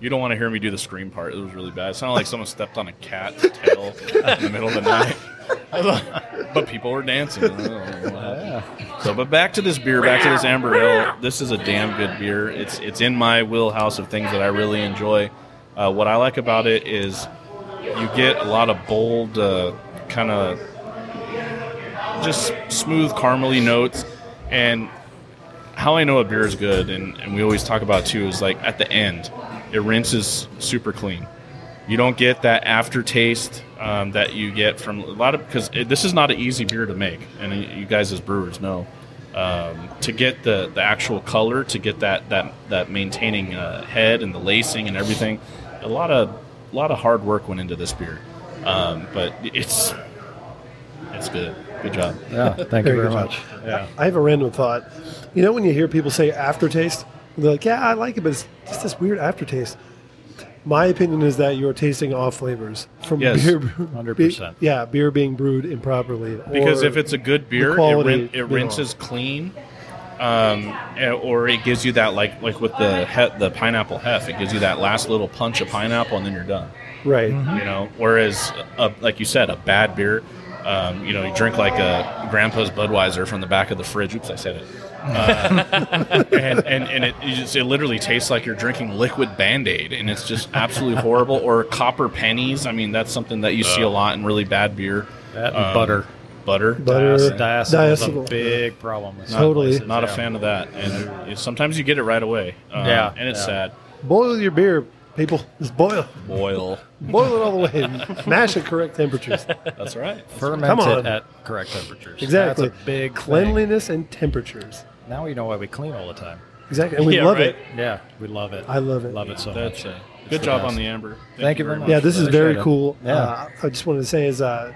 You don't want to hear me do the scream part. It was really bad. It sounded like someone stepped on a cat's tail in the middle of the night. but people were dancing. I don't know what happened. So, but back to this beer, back to this amber ale. This is a damn good beer. It's it's in my wheelhouse of things that I really enjoy. Uh, what I like about it is you get a lot of bold, uh, kind of just smooth caramely notes, and how I know a beer is good, and, and we always talk about too, is like at the end, it rinses super clean. You don't get that aftertaste um, that you get from a lot of because this is not an easy beer to make, and you guys as brewers know um, to get the, the actual color, to get that that that maintaining uh, head and the lacing and everything. A lot of a lot of hard work went into this beer, um, but it's it's good. Good job. Yeah, thank Very you very good much. job. Yeah. I have a random thought. You know when you hear people say aftertaste, they're like, "Yeah, I like it, but it's just this weird aftertaste." My opinion is that you're tasting off flavors from Yes, beer. 100%. Yeah, beer being brewed improperly. Because if it's a good beer, it, quality, rin- you it know. rinses clean, um, eh, or it gives you that like like with the he- the pineapple hef, it gives you that last little punch of pineapple, and then you're done. right, You know, whereas a, like you said, a bad beer, um, you know, you drink like a grandpa's Budweiser from the back of the fridge. Oops, I said it. Uh, and and, and it, it, just, it literally tastes like you're drinking liquid Band Aid, and it's just absolutely horrible. Or copper pennies. I mean, that's something that you see a lot in really bad beer. That and Um, butter. Butter. Butter. Diacetyl is a Diacetyl. big problem. with Totally. places, Not a yeah. fan of that, and it- sometimes you get it right away. Um, Yeah, and it's yeah. sad. boil your beer, people. Just boil, Boil. boil it all the way. Mash at correct temperatures. That's right. Ferment Come on. it at correct temperatures. Exactly. That's a big thing. Cleanliness and temperatures. Now we know why we clean all the time. Exactly, and we Yeah, love right. it. Yeah, we love it. I love it. Love it so That's much. uh, It's good the job best. on the amber. Thank you very much. Yeah, this is very it. cool. Yeah. Uh, I just wanted to say is uh,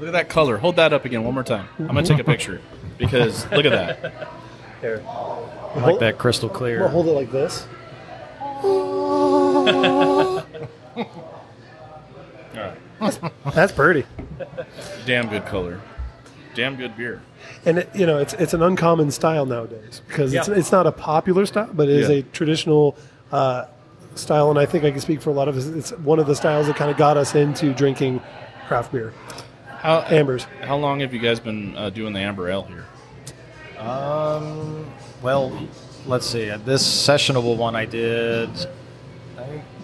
Look at that color. Hold that up again one more time. I'm gonna take a picture because look at that. here. I like that crystal clear. We'll hold it like this. That's pretty. Damn good color. Damn good beer. And it, you know, it's it's an uncommon style nowadays because it's Yeah. it's not a popular style, but it is Yeah. a traditional uh, style, and I think I can speak for a lot of us. It's one of the styles that kind of got us into drinking craft beer, How ambers. how long have you guys been uh, doing the amber ale here? Um, well, let's see. Uh, This sessionable one I did I think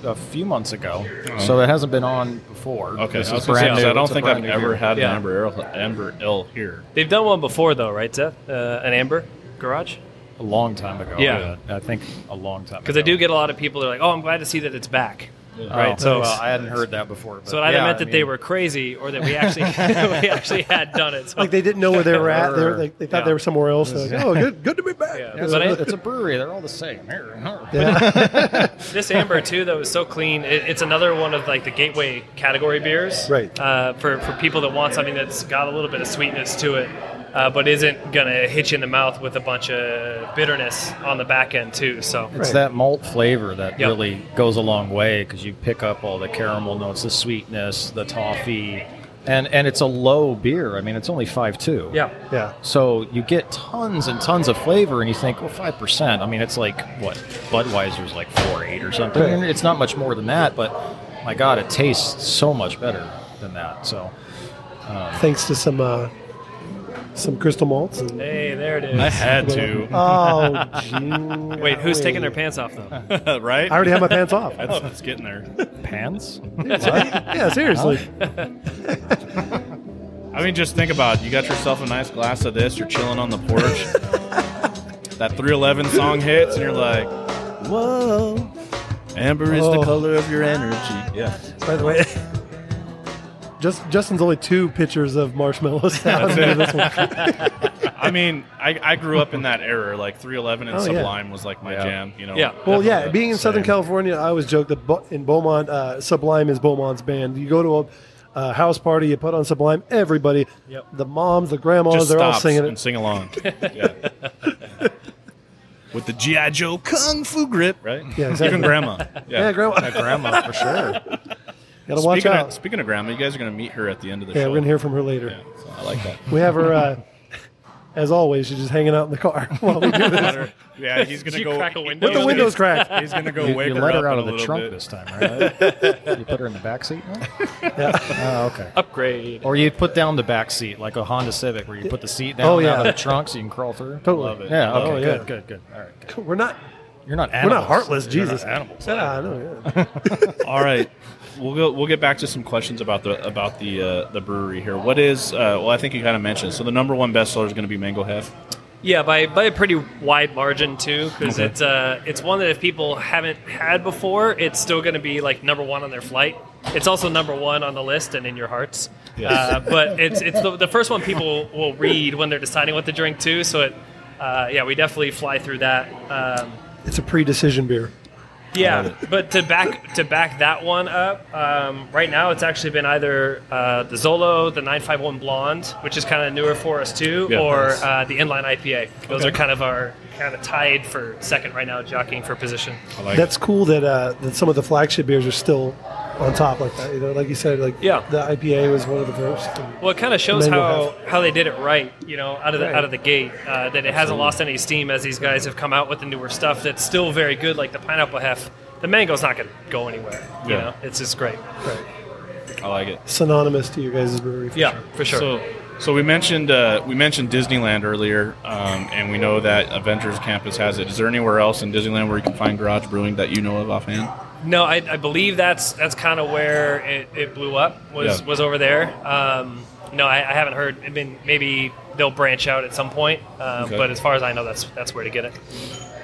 a few months ago, so it hasn't been on before. Okay, This I, is was gonna say, new. I don't It's think I've ever beer. had Yeah. an amber ale, amber ale here. They've done one before though, right, Seth? Uh, an amber garage. a long time ago. Yeah. I think a long time. Because I do get a lot of people that are like, "Oh, I'm glad to see that it's back." Oh, right, so- well, I hadn't heard that before. But So it either yeah, meant I that they were crazy or that we actually we actually had done it. So Like they didn't know where they were at. They, were, like, they thought Yeah. they were somewhere else. They're like, oh, good, good to be back. Yeah. Yeah, But it's, I- it's a brewery. They're all the same. Here, here. Yeah. this amber too, though, is so clean. It, it's another one of like the gateway category beers, Right. Uh, for for people that want something that's got a little bit of sweetness to it, uh, but isn't gonna hit you in the mouth with a bunch of bitterness on the back end too. So It's Right. that malt flavor that Yep. really goes a long way because you pick up all the caramel notes, the sweetness, the toffee, and and it's a low beer. I mean, it's only five two. yeah, yeah. So you get tons and tons of flavor, and you think, well, five percent. I mean, it's like what Budweiser's like four eight or something. Right. It's not much more than that, but my God, it tastes so much better than that. So Thanks to some uh, some crystal malts. Hey, there it is. I had to, oh, gee. Wait, who's taking their pants off though? right? I already have my pants off. That's, that's getting there. pants. yeah, seriously. I mean, just think about it. You got yourself a nice glass of this. You're chilling on the porch. that 311 song hits, and you're like, "Whoa, amber is the Oh. color of your energy." Yeah, By the way, just Justin's only two pictures of marshmallows stout into this one. I mean, I, I grew up in that era. Like 311 and Oh, yeah. Sublime was like my Yeah. jam. You know. Yeah. Well, yeah, being in the Southern. California, I always joke that Bo- in Beaumont, uh, Sublime is Beaumont's band. You go to a uh, house party, you put on Sublime, everybody, Yep. the moms, the grandmas, just they're all stops singing and it. sing along. With the GI Joe Kung Fu grip, right? Yeah, exactly. Even grandma. Yeah, Yeah. grandma. Grandma for sure. Gotta watch Speaking out. of, speaking of grandma, you guys are going to meet her at the end of the yeah, show. Yeah, we're gonna hear from her later. Yeah, so I like that. We have her, uh, as always, she's just hanging out in the car while we do this. yeah, he's going to you go crack a window? With the windows cracked. He's going to go You, wake you her let up her out of the trunk bit. this time, right? you put her in the back seat. now? Yeah. Oh, okay. Upgrade. Or you put down the back seat like a Honda Civic, where you put the seat down Oh, out yeah. of the trunk so you can crawl through. Totally. Love it. Yeah. Okay. Oh, yeah. Good. Good. Good. All right. Good. We're not You're not we're not heartless, You're not Jesus. animals. Yeah, I know. Yeah. All right, we'll go. We'll get back to some questions about the about the uh, the brewery here. What is? Uh, well, I think you kind of mentioned. So the number one bestseller is going to be Mango Hef. Yeah, by, by a pretty wide margin too, because Okay. it's uh, it's one that if people haven't had before, it's still going to be like number one on their flight. It's also number one on the list and in your hearts. Yes. Uh, but it's it's the, the first one people will read when they're deciding what to drink too. So it, uh, yeah, we definitely fly through that. Um, It's a pre-decision beer. Yeah, but to back to back that one up, um, right now it's actually been either uh, the Zolo, the 951 Blonde, which is kind of newer for us too, Yeah. or Nice. uh, the Inline IPA. Those Okay. are kind of our kind of tied for second right now, jockeying for position. I like That's cool that uh, that some of the flagship beers are still on top like that. You know, like you said, like Yeah. the IPA was one of the first. Well, it kind of shows Mango how, how they did it right, you know, out of the Right. out of the gate. Uh, that it hasn't lost any steam as these guys have come out with the newer stuff that's still very good, like the pineapple hef. The mango's not going to go anywhere. You Yeah. know, it's just great. Right. I like it. Synonymous to your guys' brewery. for Yeah, sure. for sure. So, so we mentioned uh, we mentioned Disneyland earlier, um, and we know that Avengers Campus has it. Is there anywhere else in Disneyland where you can find garage brewing that you know of offhand? No, I, I believe that's that's kind of where it, it blew up was Yeah. was over there. Um, no, I, I haven't heard. I mean, maybe they'll branch out at some point, um, Okay. but as far as I know, that's that's where to get it.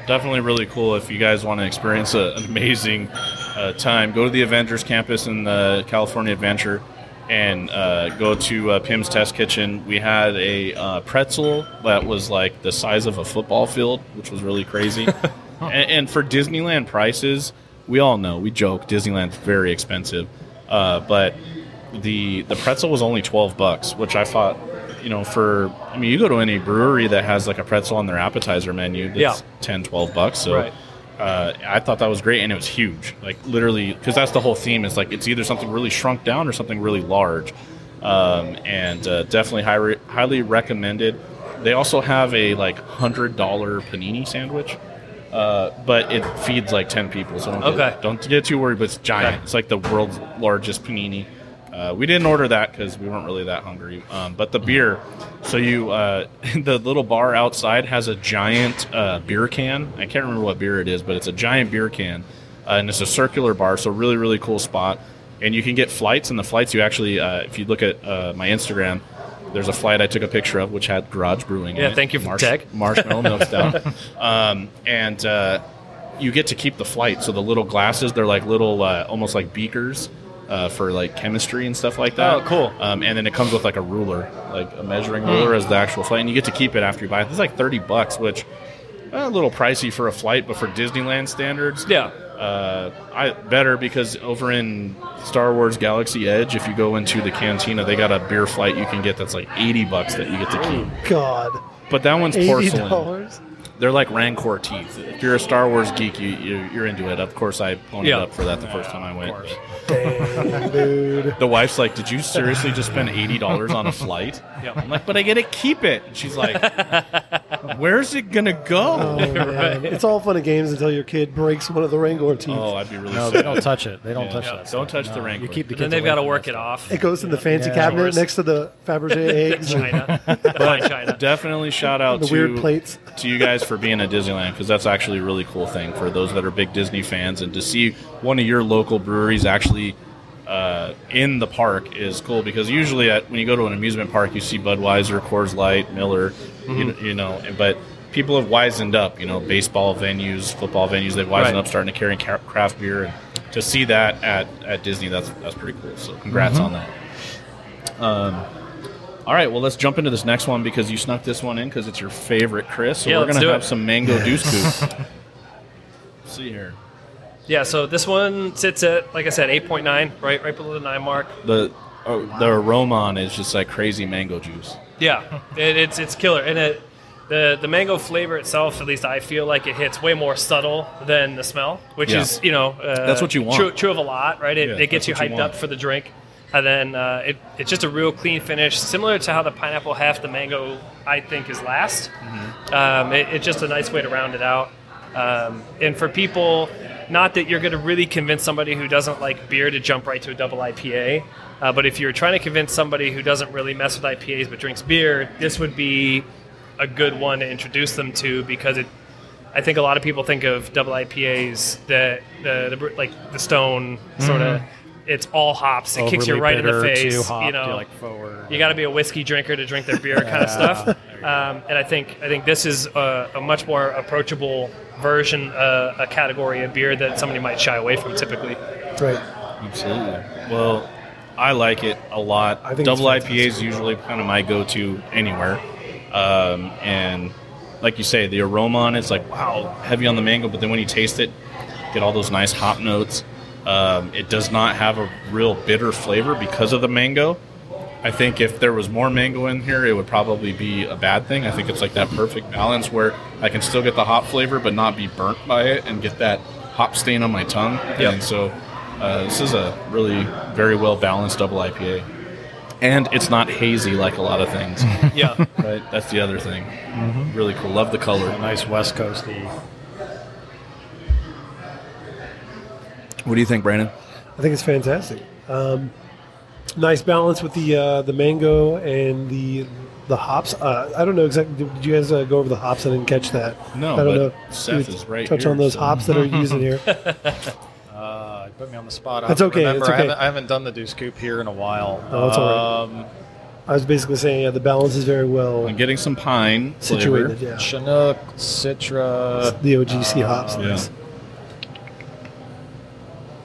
Definitely really cool if you guys want to experience a, an amazing uh, time. Go to the Avengers Campus in the California Adventure and uh, go to uh, Pym's Test Kitchen. We had a uh, pretzel that was like the size of a football field, which was really crazy. and, and for Disneyland prices, we all know we joke Disneyland's very expensive, uh, but the the pretzel was only twelve bucks, which I thought, you know, for I mean, you go to any brewery that has like a pretzel on their appetizer menu, that's Yeah. 10, 12 bucks. So Right. uh, I thought that was great, and it was huge, like literally, because that's the whole theme. Is like it's either something really shrunk down or something really large, um, and uh, definitely high, highly recommended. They also have a like hundred dollar panini sandwich. Uh, but it feeds like 10 people, so don't, Okay. get, don't get too worried. But it's giant. Okay. It's like the world's largest panini. Uh, we didn't order that because we weren't really that hungry. Um, but the beer, so you, uh, the little bar outside has a giant uh, beer can. I can't remember what beer it is, but it's a giant beer can uh, and it's a circular bar, so really really cool spot. And you can get flights, and the flights you actually, uh, if you look at uh, my Instagram, there's a flight I took a picture of which had Garage Brewing. in Yeah, it. thank you for the tag. Marshmallow milk stout, um, and uh, you get to keep the flight. So the little glasses, they're like little, uh, almost like beakers. Uh, for like chemistry and stuff like that. Oh, cool. Um, and then it comes with like a ruler, like a measuring ruler as the actual flight, and you get to keep it after you buy it. It's like thirty bucks, which uh, a little pricey for a flight, but for Disneyland standards, Yeah. Uh, I better because over in Star Wars Galaxy Edge, if you go into the cantina, they got a beer flight you can get that's like eighty bucks that you get to keep. God, But that one's eighty porcelain. dollars. They're like Rancor teeth. If you're a Star Wars geek, you, you you're into it. Of course, I ponied Yeah. up for that the first time I went. Dang, dude. The wife's like, "Did you seriously just spend eighty dollars on a flight?" Yeah. I'm like, "But I get to keep it." And she's like, "Where's it gonna go?" Oh, man. It's all fun and games until your kid breaks one of the Wrangler teeth. Oh, I'd be really No, sad. they don't touch it. They don't Yeah. touch Yeah. that. Don't stuff. touch the No, Wrangler. You keep the And then they've away got to from work that it stuff. off. It goes in the fancy Yeah. cabinet Yours. next to the Fabergé eggs, and China. Fine China. Definitely shout out the to weird plates. to you guys for being at Disneyland because that's actually a really cool thing for those that are big Disney fans and to see one of your local breweries actually uh, in the park is cool because usually at, when you go to an amusement park you see Budweiser, Coors Light, Miller, you, you know, but people have wisened up. You know, baseball venues, football venues, they've wisened Right. up, starting to carry craft beer and to see that at, at Disney, that's that's pretty cool. So congrats on that. Um, all right, well, let's jump into this next one because you snuck this one in because it's your favorite, Chris. So Yeah, we're going to have it. some mango deuce coupe. See here. Yeah, so this one sits at, like I said, 8.9, right, right below the nine mark. The oh, the aroma on it is just like crazy mango juice. Yeah, it, it's it's killer, and it the the mango flavor itself, at least I feel like it hits way more subtle than the smell, which Yeah. is you know uh, That's what you want. True, true of a lot, right? It, Yeah, it gets you what you hyped up for the drink, and then uh, it, it's just a real clean finish, similar to how the pineapple hef the mango I think is last. Mm-hmm. Um, it, it's just a nice way to round it out, um, and for people. Not that you're going to really convince somebody who doesn't like beer to jump right to a double IPA, uh, but if you're trying to convince somebody who doesn't really mess with IPAs but drinks beer, this would be a good one to introduce them to because it. I think a lot of people think of double IPAs that the, the like the Stone sort of. It's all hops. It kicks you Overly right in the face. Hopped, you know, like forward. you got to be a whiskey drinker to drink their beer kind of stuff. Um, and I think I think this is a, a much more approachable version, uh, a category of beer that somebody might shy away from typically. Right. Absolutely. Well, I like it a lot. I think Double IPA is usually kind of my go-to anywhere, um, and like you say, the aroma on it's like wow, heavy on the mango, but then when you taste it, get all those nice hop notes. Um, it does not have a real bitter flavor because of the mango. I think if there was more mango in here, it would probably be a bad thing. I think it's like that perfect balance where I can still get the hop flavor but not be burnt by it and get that hop stain on my tongue. Yep. And so uh, this is a really very well balanced double IPA. And it's not hazy like a lot of things. Yeah. right? That's the other thing. Really cool. Love the color. nice West Coasty. What do you think, Brandon? I think it's fantastic. Um, nice balance with the uh, the mango and the the hops. Uh, I don't know exactly. Did you guys uh, go over the hops? I didn't catch that. No, I don't but know. Seth You is right Touch here, on those so- hops that are using here. Uh, put me on the spot. I That's don't okay, Remember, it's I, okay. haven't, I haven't done the Deuce Coupe here in a while. Oh, that's all um, I was basically saying yeah, the balance is very well I'm getting some pine situated. flavor. Yeah, Chinook, Citra. the OGC Uh, hops. yeah.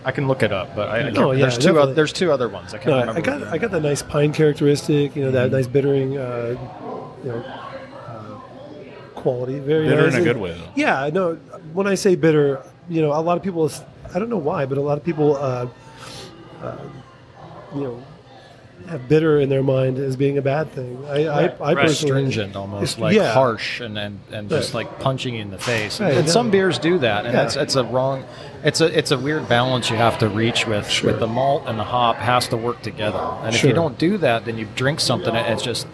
I can look it up, but I, I Oh, yeah, there's two. Other, there's two other ones. I can't No, remember. I got I got the nice pine characteristic. You know Mm-hmm. that nice bittering, uh, you know, uh, quality. Very Bitter nice. in a good way, though. Yeah, no. When I say bitter, you know, a lot of people. I don't know why, but a lot of people, uh, uh, you know, have bitter in their mind as being a bad thing. I, I, I right. personally, almost like yeah. harsh, and and, and just like punching you in the face. Right, and some beers do that, and Yeah. that's it's a wrong. It's a it's a weird balance you have to reach with Sure. with the malt and the hop has to work together. And if you don't do that, then you drink something and it's just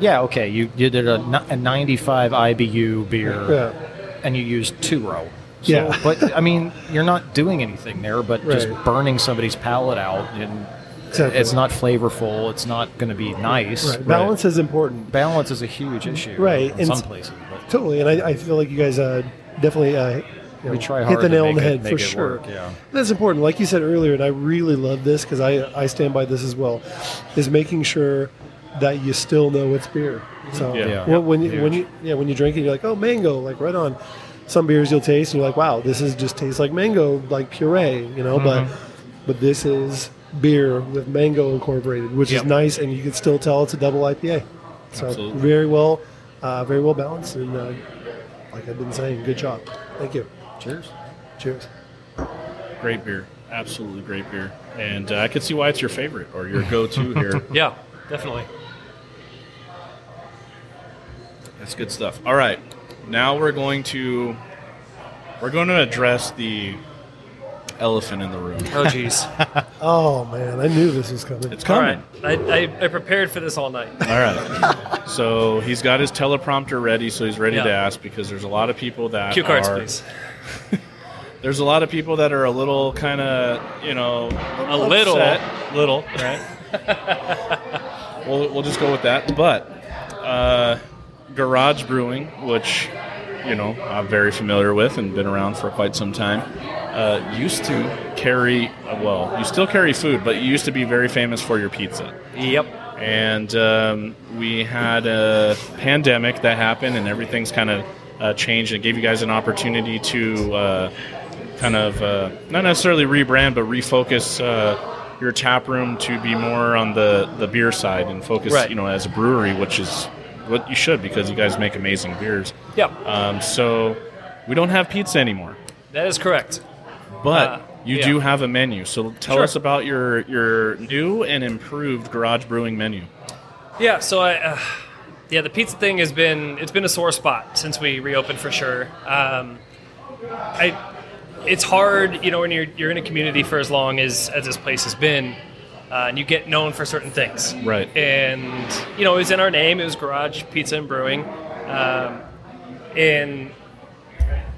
yeah okay you you did a, a 95 IBU beer Yeah. and you used two row. So, Yeah. but I mean, you're not doing anything there, but just burning somebody's palate out, and Exactly. it's not flavorful. It's not going to be nice. Right. Balance is important. Balance is a huge issue, Right, In and some places, but Totally, and I, I feel like you guys uh, definitely uh, you We know, try hit the nail on the head make for sure. work, yeah. That's important. Like you said earlier, and I really love this because I I stand by this as well. Is making sure that you still know it's beer. So Yeah. Yeah. when, when you Huge. when you yeah when you drink it, you're like, oh, mango, like right on. Some beers you'll taste and you're like, wow, this is just tastes like mango, like puree, you know. But but this is beer with mango incorporated, which Yep. is nice, and you can still tell it's a double IPA. So Absolutely. very well, uh, very well balanced, and uh, like I've been saying, good job. Thank you. Cheers. Cheers. Great beer, absolutely great beer, and uh, I can see why it's your favorite or your go-to here. Yeah, definitely. That's good stuff. All right, now we're going to we're going to address the elephant in the room. Oh, jeez. Oh man, I knew this was coming. It's coming. right. I, I, I prepared for this all night. All right. So he's got his teleprompter ready, so he's ready to ask because there's a lot of people that Cue cards, are, please. There's a lot of people that are a little kind of, you know, A little. upset. little, right? we'll we'll just go with that. But uh, Garage Brewing, which you know I'm very familiar with and been around for quite some time, uh, used to carry well, you still carry food, but you used to be very famous for your pizza. Yep. And um, we had a pandemic that happened, and everything's kind of uh, changed. It gave you guys an opportunity to uh, kind of uh, not necessarily rebrand, but refocus uh, your tap room to be more on the, the beer side and focus, Right. you know, as a brewery, which is what you should because you guys make amazing beers. Yep. Um, so we don't have pizza anymore, That is correct. But Uh, you yeah. do have a menu. So tell Sure. us about your your new and improved garage brewing menu. Yeah, so I, uh, yeah, the pizza thing has been it's been a sore spot since we reopened for sure. Um, I, it's hard, you know, when you're you're in a community for as long as as this place has been, uh, and you get known for certain things, Right. And you know, it was in our name. It was Garage Pizza and Brewing, um, and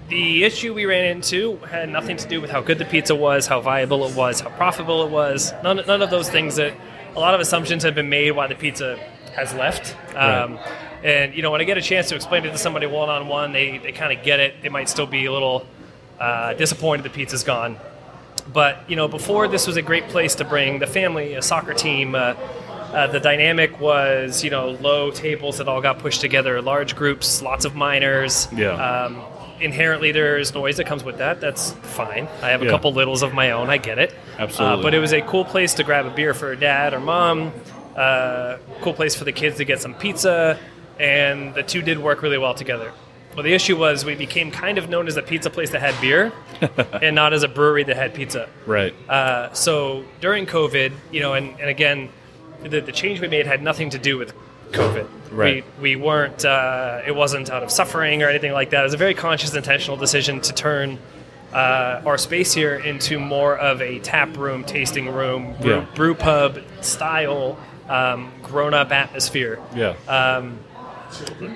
the issue we ran into had nothing to do with how good the pizza was, how viable it was, how profitable it was. None, none of those things that a lot of assumptions have been made why the pizza has left. Um, And you know, when I get a chance to explain it to somebody one on one, they they kind of get it. They might still be a little uh, disappointed the pizza's gone. But you know, before this was a great place to bring the family, a soccer team. Uh, uh, the dynamic was, you know, low tables that all got pushed together, large groups, lots of minors. Yeah. Um, inherently, there's noise that comes with that. That's fine. I have a Yeah. couple littles of my own. I get it. Absolutely. Uh, but it was a cool place to grab a beer for dad or mom. Uh, cool place for the kids to get some pizza, and the two did work really well together. Well, the issue was we became kind of known as a pizza place that had beer, and not as a brewery that had pizza. Right. Uh, so during COVID, you know, and, and again, the, the change we made had nothing to do with COVID. Right. We, we weren't, uh, it wasn't out of suffering or anything like that. It was a very conscious, intentional decision to turn uh, our space here into more of a tap room, tasting room, brew, Yeah. brew pub style, um, grown up atmosphere. yeah. Um,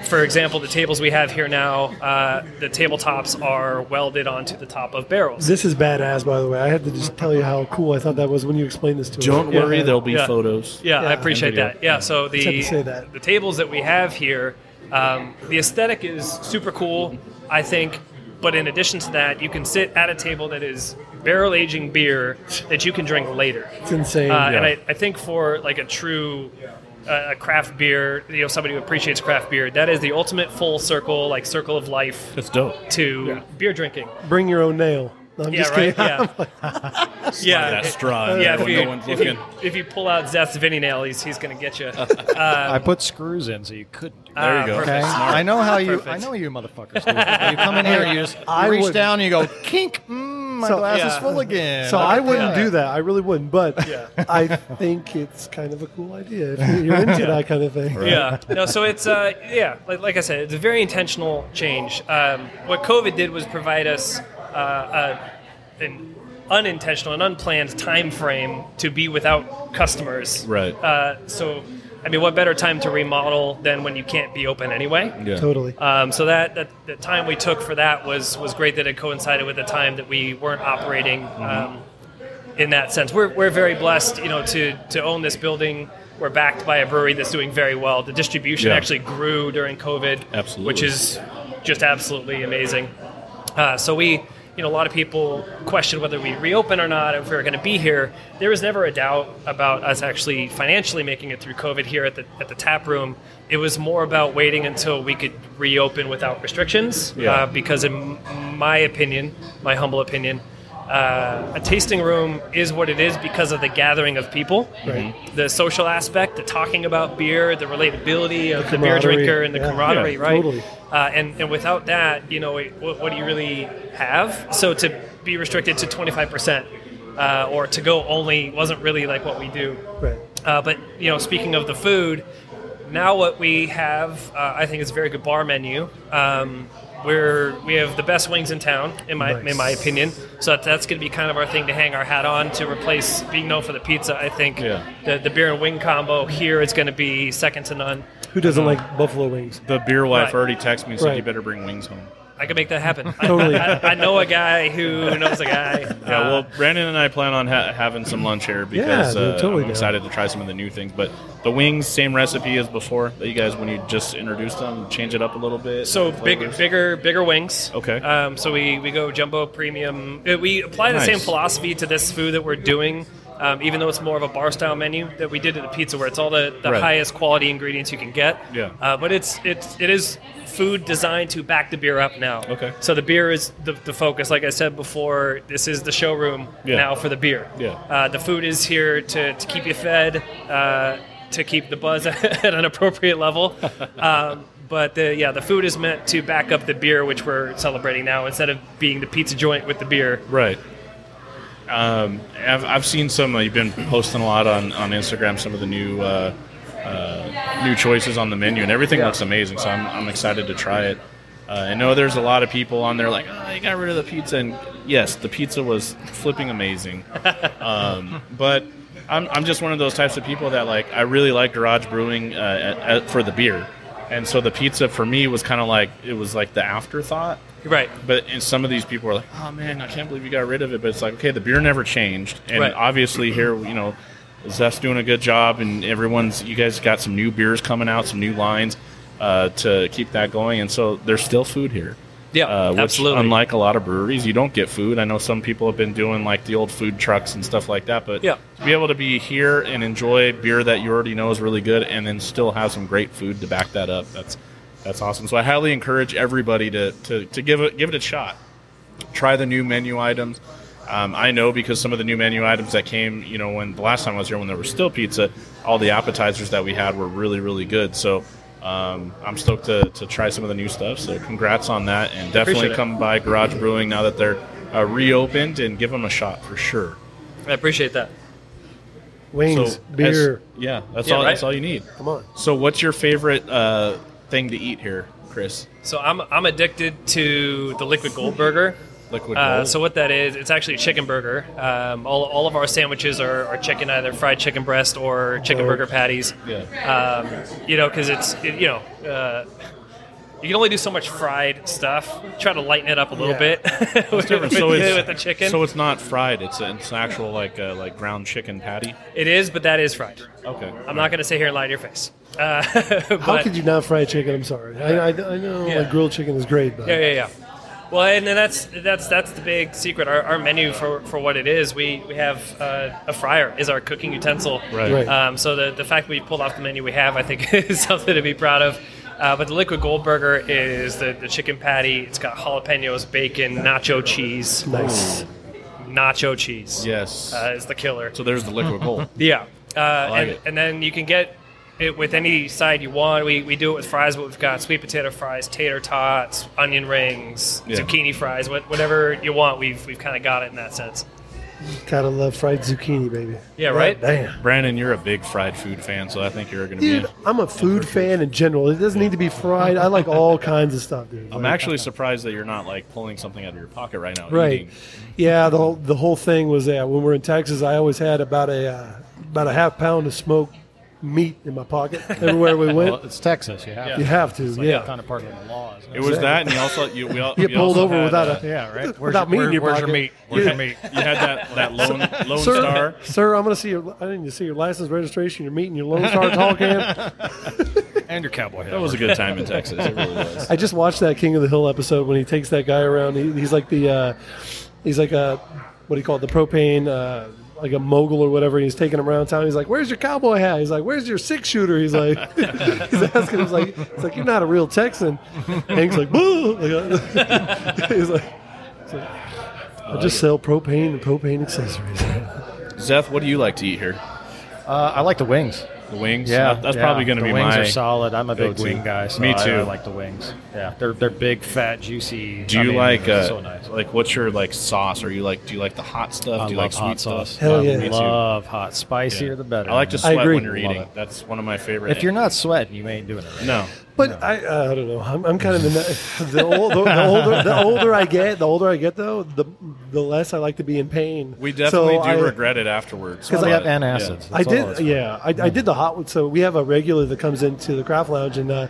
for example, the tables we have here now, uh, the tabletops are welded onto the top of barrels. This is badass, by the way. I had to just tell you how cool I thought that was when you explained this to us. Don't worry, yeah. there'll be Yeah. photos. Yeah, I appreciate that. Yeah, so the say that. the tables that we have here, um, the aesthetic is super cool, I think. But in addition to that, you can sit at a table that is barrel aging beer that you can drink later. It's insane. Uh, And I, I think for like a true uh, a craft beer, you know, somebody who appreciates craft beer, that is the ultimate full circle, like circle of life That's dope. to beer drinking. Bring your own nail. No, I'm Yeah, just right. kidding. Yeah, yeah. That straw in Yeah, if when you, no one's if, looking. you, if you pull out Zeth's Vinny nail, he's, he's going to get you. I put screws in so you couldn't. do There you Ah, go. Okay, I know how you. I know you motherfuckers. do. you come in here, you just I reach would- down, and you go kink. Mm, my So- glass is Yeah. full again. So I wouldn't Yeah. do that. I really wouldn't. But Yeah. I think it's kind of a cool idea if you're into that kind of thing. yeah. No, so it's uh, yeah, like, like I said, it's a very intentional change. Um, what COVID did was provide us uh, a, an unintentional and unplanned time frame to be without customers. Right. Uh, so, I mean, what better time to remodel than when you can't be open anyway? Yeah. Totally. Um, so that, that the time we took for that was was great that it coincided with the time that we weren't operating. Um, in that sense, we're, we're very blessed, you know, to to own this building. We're backed by a brewery that's doing very well. The distribution Yeah. actually grew during COVID, Absolutely. which is just absolutely amazing. Uh, so we you know, a lot of people question whether we reopen or not, if we are going to be here. There was never a doubt about us actually financially making it through COVID here at the at the tap room. It was more about waiting until we could reopen without restrictions, Yeah. uh, because in my opinion, my humble opinion. Uh, a tasting room is what it is because of the gathering of people, Right. the social aspect, the talking about beer, the relatability of the, beer drinker, and the yeah. camaraderie, Yeah, right? totally. Uh, and, and without that, you know, what, what do you really have? So to be restricted to 25% uh, or to go only wasn't really like what we do. Right. Uh, but, you know, speaking of the food, now what we have, uh, I think, is a very good bar menu. Um, we're, we have the best wings in town, in my Nice. in my opinion. So that, that's going to be kind of our thing to hang our hat on to replace being known for the pizza. I think Yeah. the, the beer and wing combo here is going to be second to none. Who doesn't um, like buffalo wings? The beer wife Right. already texted me and said Right. you better bring wings home. I can make that happen. I- Totally. I, I know a guy who knows a guy. Yeah, well, Brandon and I plan on ha- having some lunch here because dude, uh, totally I'm down. excited to try some of the new things. But the wings, same recipe as before. That you guys, when you just introduced them, change it up a little bit. so the big, bigger, bigger wings. Okay. Um, so we, we go jumbo premium. Uh, We apply the Nice. same philosophy to this food that we're doing, um, even though it's more of a bar style menu that we did at the pizza, where it's all the, the Right. highest quality ingredients you can get. Yeah. Uh, but it's it's it is food designed to back the beer up now. Okay. So the beer is the, the focus. Like I said before, this is the showroom Yeah. now for the beer. Yeah. Uh, the food is here to, to keep you fed, uh, to keep the buzz at an appropriate level. Um, but the, yeah, the food is meant to back up the beer, which we're celebrating now, instead of being the pizza joint with the beer. Right. Um, I've, I've seen some. Uh, you've been posting a lot on, on Instagram. Some of the new uh, uh, new choices on the menu, and everything Yeah. looks amazing. So I'm, I'm excited to try it. Uh, I know there's a lot of people on there like, oh, you got rid of the pizza, and yes, the pizza was flipping amazing. um, but I'm, I'm just one of those types of people that like I really like garage brewing uh, at, at, for the beer, and so the pizza for me was kind of like it was like the afterthought. Right. But and some of these people are like, "Oh man, I can't believe you got rid of it." But it's like, okay, the beer never changed, and Right. obviously here, you know, Zeth's doing a good job, and everyone's. You guys got some new beers coming out, some new lines uh, to keep that going, and so there's still food here. Yeah, uh, which, absolutely. Unlike a lot of breweries, you don't get food. I know some people have been doing like the old food trucks and stuff like that, but Yeah. to be able to be here and enjoy beer that you already know is really good, and then still have some great food to back that up, that's that's awesome. So I highly encourage everybody to, to, to give it give it a shot. Try the new menu items. Um, I know because some of the new menu items that came, you know, when the last time I was here, when there was still pizza, all the appetizers that we had were really, really good. So um, I'm stoked to, to try some of the new stuff. So congrats on that, and definitely come by Garage Brewing now that they're uh, reopened and give them a shot for sure. I appreciate that. Wings, So beer. as- yeah, that's Yeah, all. right. That's all you need. Come on. So what's your favorite uh, thing to eat here, Chris? So I'm, I'm addicted to the liquid gold burger. Liquid Uh, gold. so what that is, it's actually a chicken burger. Um, all, all of our sandwiches are, are chicken, either fried chicken breast or chicken burger patties. yeah. Um, you know, because it's it, you know. Uh, you can only do so much fried stuff. Try to lighten it up a little Yeah. bit with, with- So it's with the chicken. So it's not fried. It's a, it's an actual like uh, like ground chicken patty. it is, but that is fried. Okay. I'm not going to sit here and lie to your face. Uh, How could you not fry chicken? I'm sorry. I, I, I know Yeah. like grilled chicken is great, but Yeah, yeah, yeah. Well, and then that's that's that's the big secret. Our, our menu for, for what it is, we we have uh, a fryer is our cooking utensil. Right. Right. Um, so the the fact that we pulled off the menu we have, I think, is something to be proud of. Uh, but the liquid gold burger is the, the chicken patty. It's got jalapenos, bacon, nacho cheese. nice. Nacho cheese Yes. uh, is the killer. so there's the liquid gold. Yeah, uh, like and, it. and then you can get it with any side you want. We, we do it with fries, but we've got sweet potato fries, tater tots, onion rings, Yeah. zucchini fries, what, whatever you want. We've we've kind of got it in that sense. Gotta love fried zucchini, baby. Yeah, right? Damn. Brandon, you're a big fried food fan, so I think you're going to be. Dude, I'm a food fan in general. It doesn't need to be fried. I like all kinds of stuff, dude. I'm Like, actually surprised that you're not like pulling something out of your pocket right now. right. eating. Yeah, the whole, the whole thing was that when we're in Texas, I always had about a uh, about a half pound of smoked meat in my pocket everywhere we went. Well, it's Texas. You have you to. have to, It's like yeah. kind of part of the law. Isn't it? It was that, and you also you, we, all, You get pulled also over without uh, a yeah, right. Where's Without your, meat in your where's pocket. your meat? Where's Yeah. your meat? You had that that lone lone Sir, star. sir, I'm going to see your. I need to see your license, registration, your meat, and your Lone Star tall can. And your cowboy hat. That was a good time in Texas. It really was. I just watched that King of the Hill episode when he takes that guy around. He, he's like the, uh, he's like a, what do you call it? The propane, uh, like a mogul or whatever. And he's taking him around town. He's like, "Where's your cowboy hat?" He's like, "Where's your six shooter?" He's like, he's asking. He's like, "He's like, you're not a real Texan." Hank's like, "Boo!" Uh, he's like, he's like, I just sell propane and propane accessories. Zeth, what do you like to eat here? Uh, I like the wings. The wings? Yeah, That- that's yeah. probably going to the be wings my. are solid. I'm a big go-to. wing guy. So Me too. I, like the wings. Yeah, they're they're big, fat, juicy. Do you I you mean, like uh, so nice? like what's your like sauce? Are you like do you like the hot stuff? I do you love like hot sweet sauce. stuff? Hell I yeah. Me love hot. Spicier Yeah. the better. I like to I sweat when you're eating. That's one of my favorite. If you're not sweating, you ain't doing it right. no, But I, uh, I don't know. I'm, I'm kind of in the, the, old, the, the older the older I get, the older I get though, the the less I like to be in pain. we definitely So do I- regret it afterwards. Because I have antacids. I That's all did, yeah. I, I did the hot one. So we have a regular that comes into the craft lounge, and uh,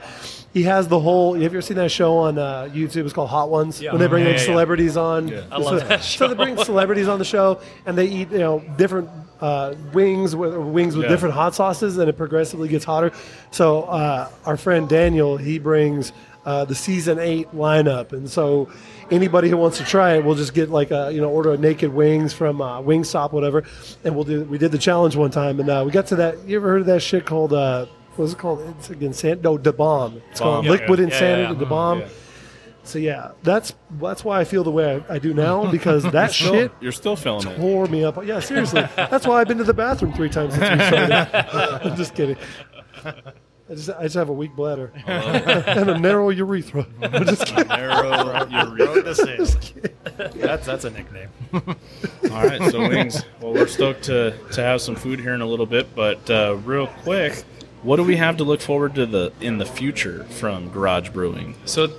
he has the whole. Have you ever seen that show on uh, YouTube? It's called Hot Ones. Yeah. When they bring Yeah, like yeah, yeah. celebrities on. Yeah. I love so, that So they bring celebrities on the show, and they eat you know different uh, wings with wings with Yeah. different hot sauces, and it progressively gets hotter. So uh, our friend Daniel, he brings. Uh, the season eight lineup, and so anybody who wants to try it, we'll just get like a you know order a naked wings from uh, Wingstop, whatever, and we'll do. We did the challenge one time, and uh, we got to that. You ever heard of that shit called? Uh, what it called? It's again, san- no, the bomb. It's called Yeah, liquid yeah. insanity. The bomb. Yeah. So yeah, that's that's why I feel the way I, I do now because that Still- shit you're still feeling it. tore me up. Yeah, seriously. That's why I've been to the bathroom three times since we started. I'm just kidding. I just, I just have a weak bladder and a narrow urethra. I'm just kidding. Narrow your- That's that's a nickname. All right, so wings. Well, we're stoked to to have some food here in a little bit, but uh, real quick, what do we have to look forward to the in the future from Garage Brewing? So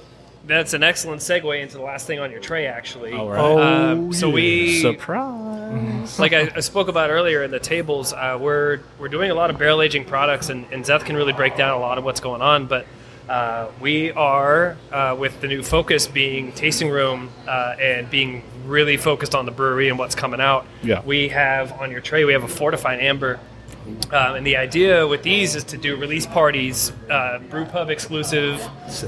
that's an excellent segue into the last thing on your tray, actually. All right. Oh, Um, so yeah. we, Surprise! like I, I spoke about earlier in the tables, uh, we're we're doing a lot of barrel aging products, and, and Zeth can really break down a lot of what's going on. But uh, we are uh, with the new focus being tasting room uh, and being really focused on the brewery and what's coming out. Yeah. we have on your tray we have a fortified amber. Um, and the idea with these is to do release parties, uh, brew pub exclusive,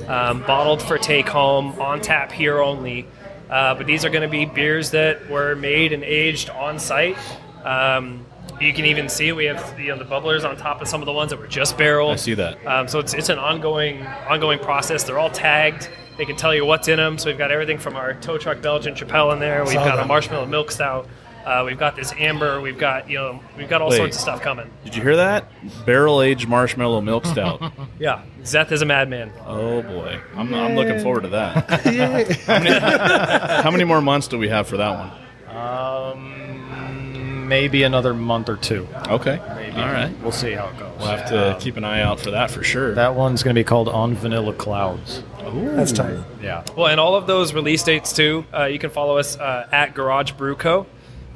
um, bottled for take home, on tap here only. Uh, but these are going to be beers that were made and aged on site. Um, you can even see we have you know, the bubblers on top of some of the ones that were just barreled. I see that. Um, so it's, it's an ongoing ongoing process. They're all tagged. They can tell you what's in them. So we've got everything from our tow truck Belgian Chapelle in there. We've got a marshmallow milk stout. Uh, we've got this amber. We've got you know we've got all Wait. sorts of stuff coming. Did you hear that? Barrel aged marshmallow milk stout. Yeah, Zeth is a madman. oh boy, I'm, I'm looking forward to that. Yeah. How many more months do we have for that one? Um, maybe another month or two. Okay. Maybe. All right. We'll see how it goes. We'll have to keep an eye out for that for sure. That one's going to be called On Vanilla Clouds. That's tight. Yeah. Well, and all of those release dates too. Uh, you can follow us uh, at Garage Brew Co.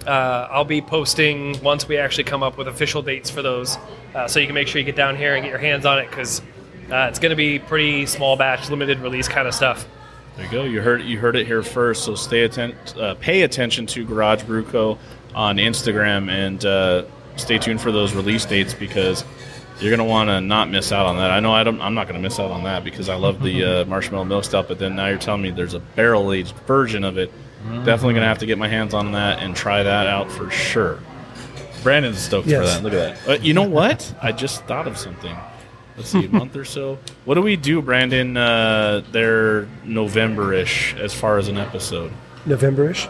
Uh, I'll be posting once we actually come up with official dates for those, uh, so you can make sure you get down here and get your hands on it because uh, it's going to be pretty small batch, limited release kind of stuff. There you go. You heard you heard it here first. So stay atten- uh, pay attention to Garage Brew Co. on Instagram and uh, stay tuned for those release dates because you're gonna want to not miss out on that. I know I don't. I'm not gonna miss out on that because I love the uh, marshmallow milk stout. But then now you're telling me there's a barrel aged version of it. Definitely gonna have to get my hands on that and try that out for sure. Brandon's stoked for that. Look at that. Uh, you know what? I just thought of something. Let's see, a month or so. What do we do, Brandon? Uh, they're November-ish as far as an episode. November-ish.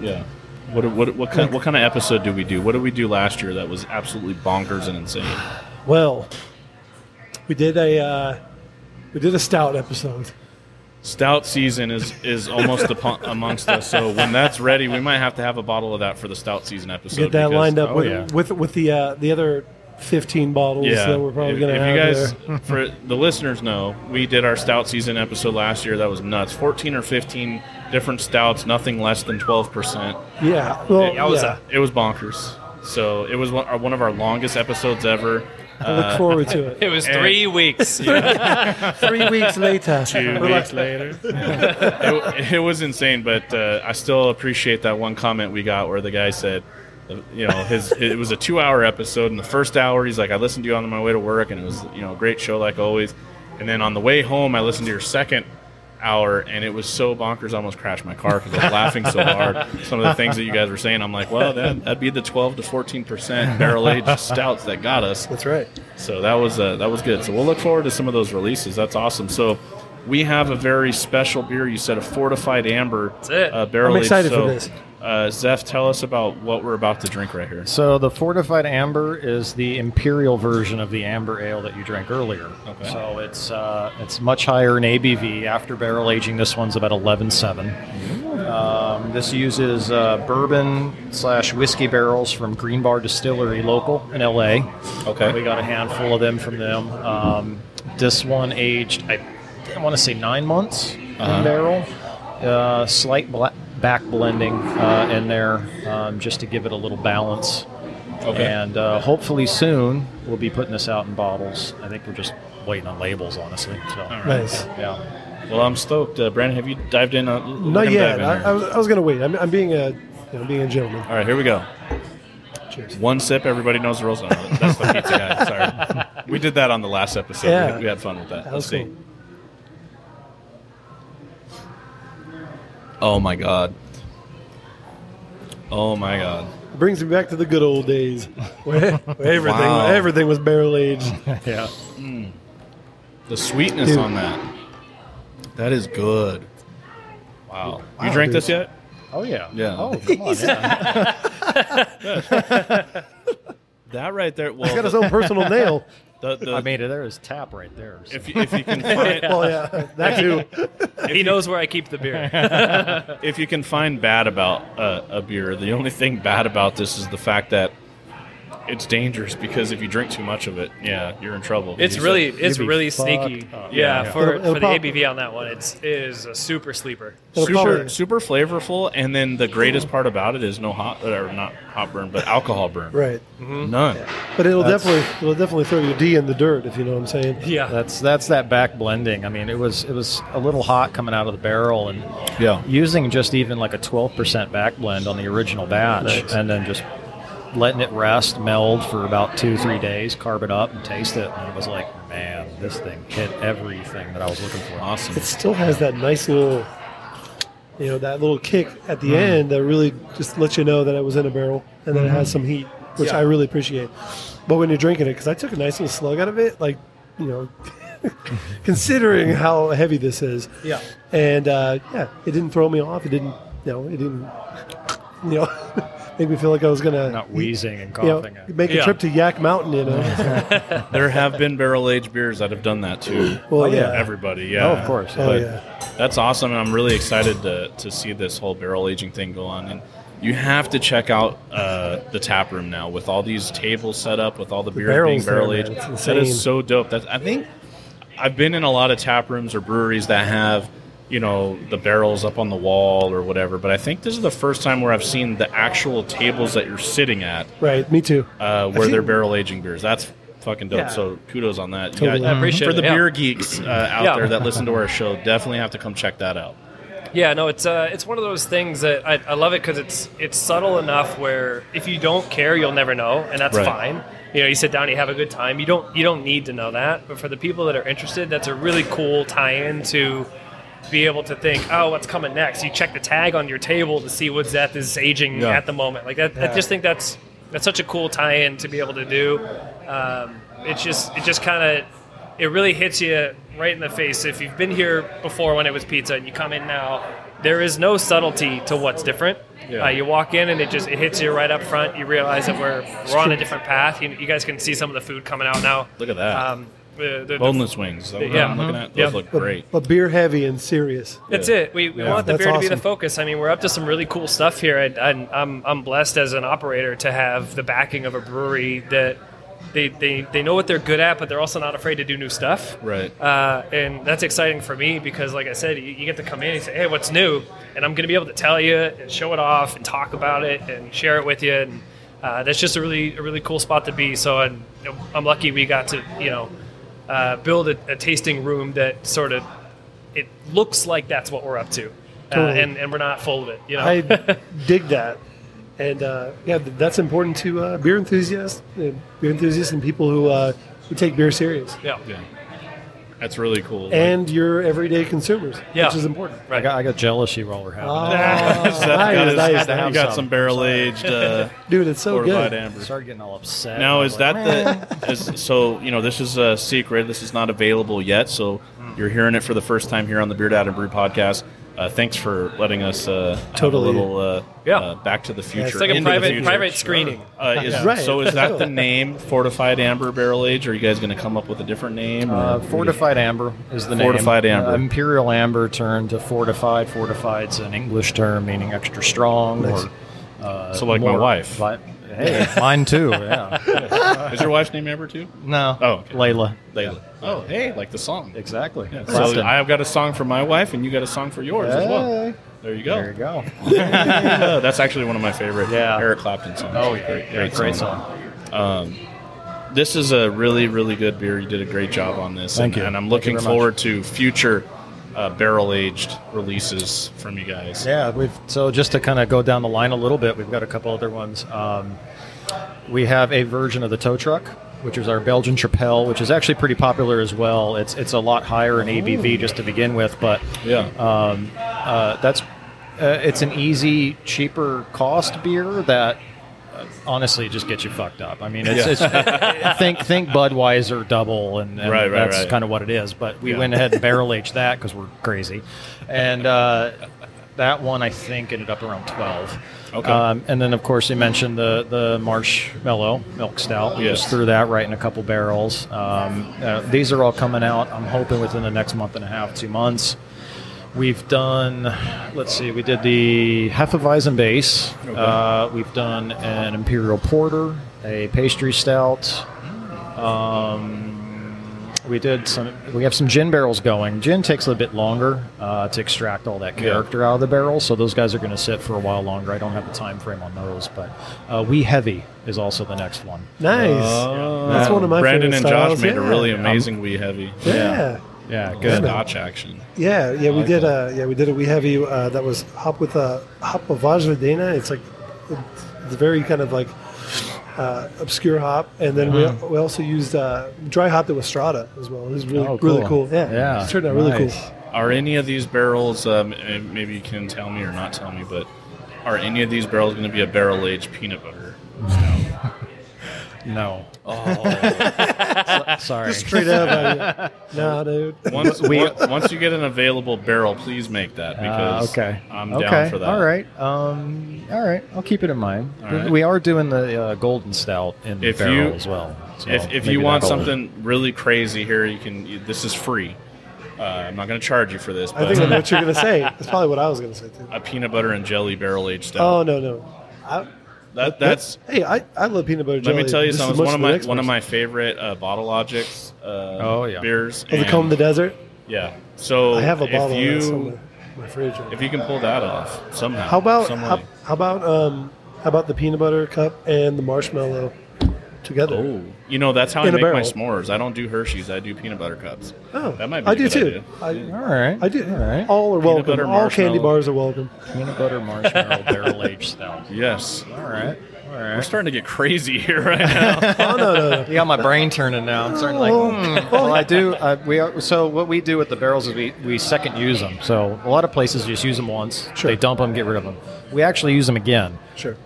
Yeah. What what what kind what kind of episode do we do? What did we do last year that was absolutely bonkers and insane? Well, we did a uh, we did a stout episode. Stout season is is almost upon, amongst us. So when that's ready, we might have to have a bottle of that for the stout season episode. Get that because- lined up oh, with, yeah. with with the uh, the other fifteen bottles Yeah, that we're probably going to if have you guys, there. for the listeners, know we did our stout season episode last year. That was nuts. Fourteen or fifteen different stouts, nothing less than twelve percent. Yeah, well, Yeah, yowza. yeah. It was bonkers. So it was one, one of our longest episodes ever. I look forward to It it. was And- three weeks. Three weeks later, Two we're like, weeks later, it, it was insane. But uh, I still appreciate that one comment we got where the guy said, you know, his it was a two hour episode. In the first hour, he's like, I listened to you on my way to work, and it was you know a great show like always. And then on the way home, I listened to your second hour, and it was so bonkers, I almost crashed my car because I was laughing so hard. Some of the things that you guys were saying, I'm like, well, that, that'd be the 12 to 14 percent barrel aged stouts that got us. That's right. So that was uh, that was good. So we'll look forward to some of those releases. That's awesome. So we have a very special beer. You said a fortified amber That's it. Uh, barrel I'm aged. excited for this. Uh, Zeth, tell us about what we're about to drink right here. So the fortified amber is the imperial version of the amber ale that you drank earlier. Okay. So it's uh, it's much higher in ABV. After barrel aging, this one's about 11.7. Um, this uses uh, bourbon slash whiskey barrels from Green Bar Distillery, local in LA. Okay. We got a handful of them from them. Um, this one aged, I, I want to say nine months Uh-huh. in barrel. Uh, slight bla- back blending uh, in there um, just to give it a little balance. Okay. And uh, hopefully soon we'll be putting this out in bottles. I think we're just waiting on labels, honestly. So, right. Nice. yeah. Well, I'm stoked. Uh, Brandon, have you dived in? Uh, let Not yet. in I. I was, was going to wait. I'm, I'm being a, you know, being a gentleman. All right, here we go. Cheers. One sip, everybody knows the rules. No, that's the pizza guy. Sorry, we did that on the last episode. Yeah. We, we had fun with that. That Let's was see. Oh my god. Oh my god. It brings me back to the good old days where, where everything Wow. everything was barrel aged. Yeah. Mm. The sweetness Dude. on that. That is good. Wow. You Wow, drank dude. this yet? Oh, yeah. Yeah. Oh, come on. Yeah. That right there. Well, He's got his own personal nail. The, the, I mean, there is tap right there. so- if, you- if you can find Well, yeah, that too. he knows where I keep the beer. if you can find bad about uh, a beer, the only thing bad about this is the fact that it's dangerous because if you drink too much of it, yeah, you're in trouble. It's You really it's really sneaky. Yeah, Yeah. for, It'll- it'll for the ABV on that one, it's it is a super sleeper. Super probably- super flavorful, and then the greatest part about it is no hot or not hot burn, but alcohol burn. Right. Mm-hmm. None. But it'll That's- definitely it'll definitely throw your D in the dirt if you know what I'm saying. Yeah, That's that's that back blending. I mean, it was it was a little hot coming out of the barrel, and Yeah. using just even like a 12% back blend on the original batch, Nice. and then just letting it rest, meld for about two three days, carb it up, and taste it, and it was like, man, this thing hit everything that I was looking for. Awesome. It still has that nice little, you know, that little kick at the end that really just lets you know that it was in a barrel and that it has some heat, which Yeah. I really appreciate. But when you're drinking it, because I took a nice little slug out of it, like, you know, considering how heavy this is, yeah. and uh, yeah, it didn't throw me off. It didn't, you know, it didn't, you know, make me feel like I was gonna Not wheezing and you know, coughing. make a Yeah. trip to Yak Mountain. You know, There have been barrel aged beers that have done that too. well, yeah, Everybody, yeah. Oh, of course. oh But yeah, That's awesome, and I'm really excited to, to see this whole barrel aging thing go on. And you have to check out uh, the tap room now with all these tables set up, with all the, beers being barrel aged. That is so dope. That's I think I've been in a lot of tap rooms or breweries that have you know the barrels up on the wall or whatever, but I think this is the first time where I've seen the actual tables that you're sitting at right. Me too. uh, where they're barrel aging beers. That's fucking dope. Yeah. So kudos on that. Totally. got- I appreciate for it, the yeah. beer geeks uh, out Yeah. there that listen to our show, definitely have to come check that out. Yeah, no, it's uh, it's one of those things that I, I love it because it's it's subtle enough where if you don't care, you'll never know, and that's Right. fine. You know, you sit down, you have a good time. You don't you don't need to know that, but for the people that are interested, that's a really cool tie-in to be able to think, oh, what's coming next? You check the tag on your table to see what Zeth is aging Yeah. at the moment. Like that, I just think that's that's such a cool tie-in to be able to do. Um, it's just it just kind of it really hits you right in the face if you've been here before when it was pizza and you come in now. There is no subtlety to what's different. Yeah. Uh, you walk in and it just it hits you right up front. You realize that we're we're on a different path. You, you guys can see some of the food coming out now. Look at that. Um, the, the, the Boneless wings. Is Yeah. I'm looking at? Yeah. Those look But, great. but beer heavy and serious. That's Yeah. it. We, we Yeah. want the That's beer to be the focus. I mean, we're up to some really cool stuff here. I, I, I'm I'm blessed as an operator to have the backing of a brewery that they, they, they know what they're good at, but they're also not afraid to do new stuff. Right. Uh, and that's exciting for me because, like I said, you, you get to come in and say, "Hey, what's new?" And I'm going to be able to tell you and show it off and talk about it and share it with you. And uh, that's just a really a really cool spot to be. So I'm, I'm lucky we got to you know uh, build a, a tasting room that sort of it looks like that's what we're up to, uh, Totally. and and we're not full of it. You know, I dig that. and uh, yeah, that's important to uh, beer enthusiasts, uh, beer enthusiasts, and people who uh, who take beer serious, Yeah. Yeah. That's really cool. Like- and your everyday consumers, Yeah. which is important. I got, I got jealous you while we're having Oh, it. That's got nice, his- nice, to have you got some. some barrel aged uh, dude, it's so good. amber. Started getting all upset. Now is like, that the is, so? You know, this is a secret. This is not available yet. So you're hearing it for the first time here on the Beard Out and Brew podcast. Uh, thanks for letting us uh, have a Totally. little uh, Yeah. uh, Back to the Future. it's It's like a private private screening. Uh, is, Right. So is that the name, Fortified Amber Barrel Age? Or are you guys going to come up with a different name? or- Uh, fortified amber is the name. Fortified amber. Uh, Imperial amber turned to fortified. Fortified's an English term meaning extra strong Nice. or. Uh, So like my wife. vi- hey, mine too. Yeah. Is your wife's name Amber too? No. Oh, okay. Layla. Layla. Oh, hey, like the song. Exactly. Yeah, so I've got a song for my wife, and you got a song for yours as well. Hey. There you go. There you go. Uh, that's actually one of my favorite Yeah. Eric Clapton songs. Oh, great, great, great song. song. This is a really, really good beer. You did a great job on this. Thank and, you. And I'm Thank looking very forward to future uh, barrel aged releases from you guys. Yeah, we've so just to kind of go down the line a little bit, we've got a couple other ones. Um, we have a version of the tow truck, which is our Belgian Chapelle, which is actually pretty popular as well. It's it's a lot higher in ABV just to begin with, but Yeah. um, uh, that's uh, it's an easy, cheaper cost beer that uh, honestly just gets you fucked up. I mean, it's, it's think think Budweiser double, and, and Right, right, that's right. kind of what it is. But we Yeah. went ahead and barrel aged that because we're crazy, and uh, that one I think ended up around twelve. Okay. Um, and then, of course, you mentioned the the marshmallow milk stout. We Yes. just threw that right in a couple barrels. Um, uh, these are all coming out. I'm hoping within the next month and a half, two months. We've done, let's see, we did the Hefeweizen base. Okay. Uh, we've done an Imperial Porter, a pastry stout. Um, we did some. We have some gin barrels going. Gin takes a bit longer uh, to extract all that Yeah. character out of the barrel, so those guys are going to sit for a while longer. I don't have the time frame on those, but uh, Wee Heavy is also the next one. Nice. Oh. That's one of my favorite. Brandon favorite and Josh styles, made a really amazing wee heavy. yeah. Yeah, Yeah, good. notch action. Yeah, yeah, we like did. that. Uh, yeah, we did a wee heavy uh, that was hop with a hop of Vajradena. It's like it's very kind of like uh, obscure hop, and then we, we also used uh, dry hopped it with Strata as well. It was really Oh, really cool. cool. Yeah, Yeah, it turned out really cool. Are any of these barrels, um, maybe you can tell me or not tell me, but are any of these barrels going to be a barrel aged peanut butter? No. Oh. So- sorry. Straight up, I mean, nah, dude. once, we, once you get an available barrel, please make that Uh, because okay. I'm okay. down for that. All right. Um, all right. I'll keep it in mind. All right. We are doing the uh, golden stout in the If barrel you- as well. So If, if you want that'll- something really crazy here, you can. You, this is free. Uh, I'm not going to charge you for this, I think I know what you're gonna say. That's probably what I was gonna say too. a peanut butter and jelly barrel aged stout. Oh no, no. I, that, that's. hey, I, I love peanut butter Let me tell you just something. It's one of my one of my favorite uh, Bottle Logics. Uh, Oh, yeah. beers. Oh, the and- comb the desert. Yeah. So I have a bottle of you somewhere in my fridge. right if you can pull that off somehow. How about how, how about um how about the peanut butter cup and the marshmallow together? Oh, you know that's how I In a make my barrel. s'mores. I don't do Hershey's. I do peanut butter cups. Oh, That might be I a do good too. idea. I, All right. I do. All right. All are welcome. butter, All candy marshmallow. bars are welcome. Peanut butter marshmallow barrel aged stout. Yes. All right. All We're right. starting to get crazy here right now. Oh no no no. You got my brain turning now. I'm starting like, hmm. well, I do. Uh, we are, so what we do with the barrels is we, we second use them. So a lot of places just use them once. Sure. They dump them, get rid of them. We actually use them again. Sure.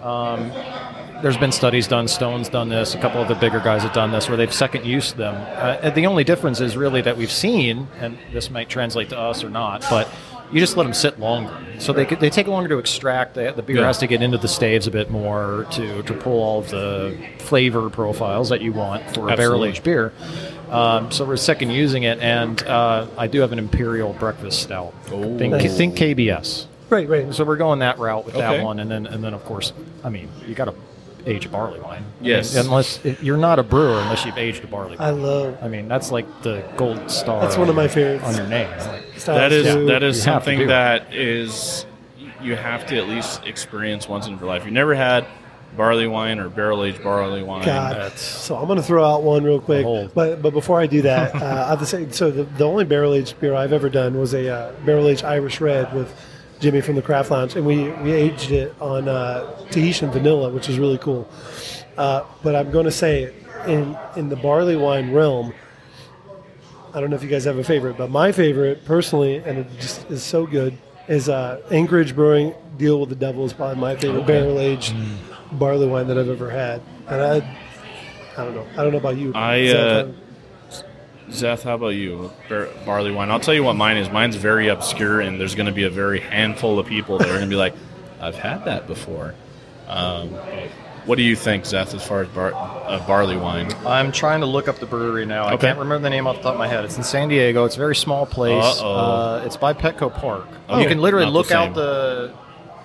There's been studies done. Stone's done this. A couple of the bigger guys have done this, where they've second used them. Uh, the only difference is really that we've seen, and this might translate to us or not, but you just let them sit longer. So they they take longer to extract. They, the beer Yeah. has to get into the staves a bit more to, to pull all of the flavor profiles that you want for a barrel aged beer. Um, so we're second using it, and uh, I do have an imperial breakfast stout. Oh. Think, Nice. think KBS. right right. So we're going that route with Okay. that one, and then and then of course, I mean, you got to age a barley wine. I Yes. mean, unless you're not a brewer unless you've aged a barley Wine. I love. I mean, that's like the gold star. That's one of my favorites. on your name. Like, that is too. that is You something that is you have to at least experience once in your life. You never had barley wine or barrel aged barley wine. God. That's- So I'm going to throw out one real quick, but but before I do that, uh, I have to say, so the, the only barrel aged beer I've ever done was a uh, barrel aged Irish Red with Jimmy from the Craft Lounge, and we we aged it on uh, Tahitian vanilla, which is really cool. Uh, but I'm going to say, in in the barley wine realm, I don't know if you guys have a favorite, but my favorite personally, and it just is so good, is uh, Anchorage Brewing Deal with the Devil is probably my favorite barrel aged barley wine that I've ever had. And I, I don't know. I don't know about you. I, Is that uh, kind Zeth, how about you? Bar- barley wine. I'll tell you what mine is. Mine's very obscure, and there's going to be a very handful of people that are going to be like, "I've had that before." Um, what do you think, Zeth, as far as bar- uh, barley wine? I'm trying to look up the brewery now. I Okay. can't remember the name off the top of my head. It's in San Diego. It's a very small place. Uh-oh. Uh, it's by Petco Park. Okay. You can literally Not the look out the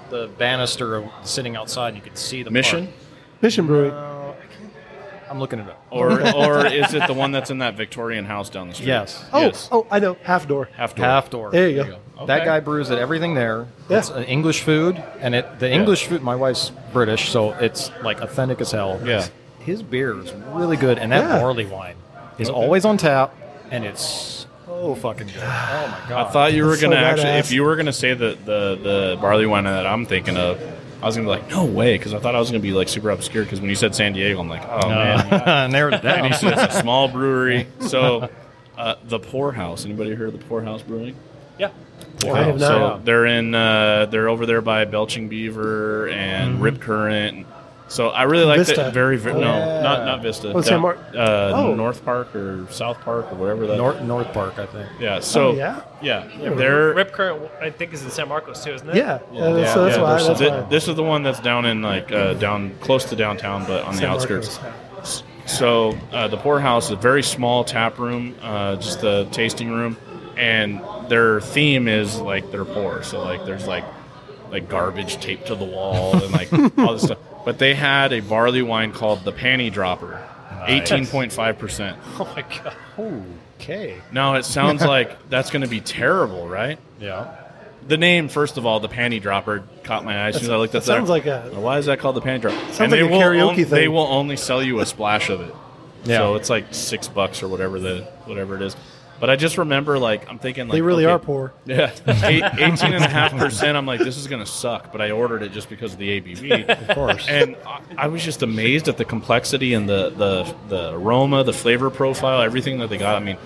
the banister of sitting outside. and You can see the Mission, park. Mission Brewing. Uh, I can't- I'm looking at it up. or or is it the one that's in that Victorian house down the street? Yes. Oh, Yes. oh, I know. Half door. Half door. Half door. There you go. That Okay. guy brews it. Everything there. Yeah. It's an English food, and it the English food. My wife's British, so it's like authentic as hell. Yeah. His beer is really good, and that Yeah. barley wine is Okay. always on tap, and it's so fucking good. Oh my god! I thought you were That's gonna actually, badass. if you were gonna say the, the the barley wine that I'm thinking of, I was gonna be like, no way, because I thought I was gonna be like super obscure. Because when you said San Diego, I'm like, oh man, Uh, narrowed it down. And he said it's a small brewery. So, uh, the Poorhouse. Anybody heard of the Poorhouse Brewing? Yeah. I have So they're in. Uh, they're over there by Belching Beaver and Mm-hmm. Rip Current. So I really like Vista. that. Very, very no, Yeah. not not Vista. Oh, San Mar- uh, Oh. North Park or South Park or whatever that. North North Park, I think. Yeah. So Oh, yeah? yeah, they're Rip Current, I think, is in San Marcos too, isn't it? Yeah. yeah, so that's yeah, why. there's- That's thi- why. This is the one that's down in like uh, down close to downtown, but on the outskirts. Marcos. So uh, the poorhouse is a very small tap room, uh, just a tasting room, and their theme is like they're poor. So like there's like like garbage taped to the wall and like all this stuff. But they had a barley wine called the Panty Dropper, eighteen point five percent. Oh my god. Okay. Now it sounds like that's going to be terrible, right? Yeah. The name, first of all, the panty dropper, caught my eye as soon as I looked at that sounds like a- Why is that called the panty dropper? Sounds like a karaoke on- thing. They will only sell you a splash of it. Yeah. So it's like six bucks or whatever the whatever it is. But I just remember, like, I'm thinking, like, They really okay, are poor. Yeah, Eight, 18 and a half percent. I'm like, this is gonna suck. But I ordered it just because of the ABV, of course. And I, I was just amazed at the complexity and the the the aroma, the flavor profile, everything that they got. I mean,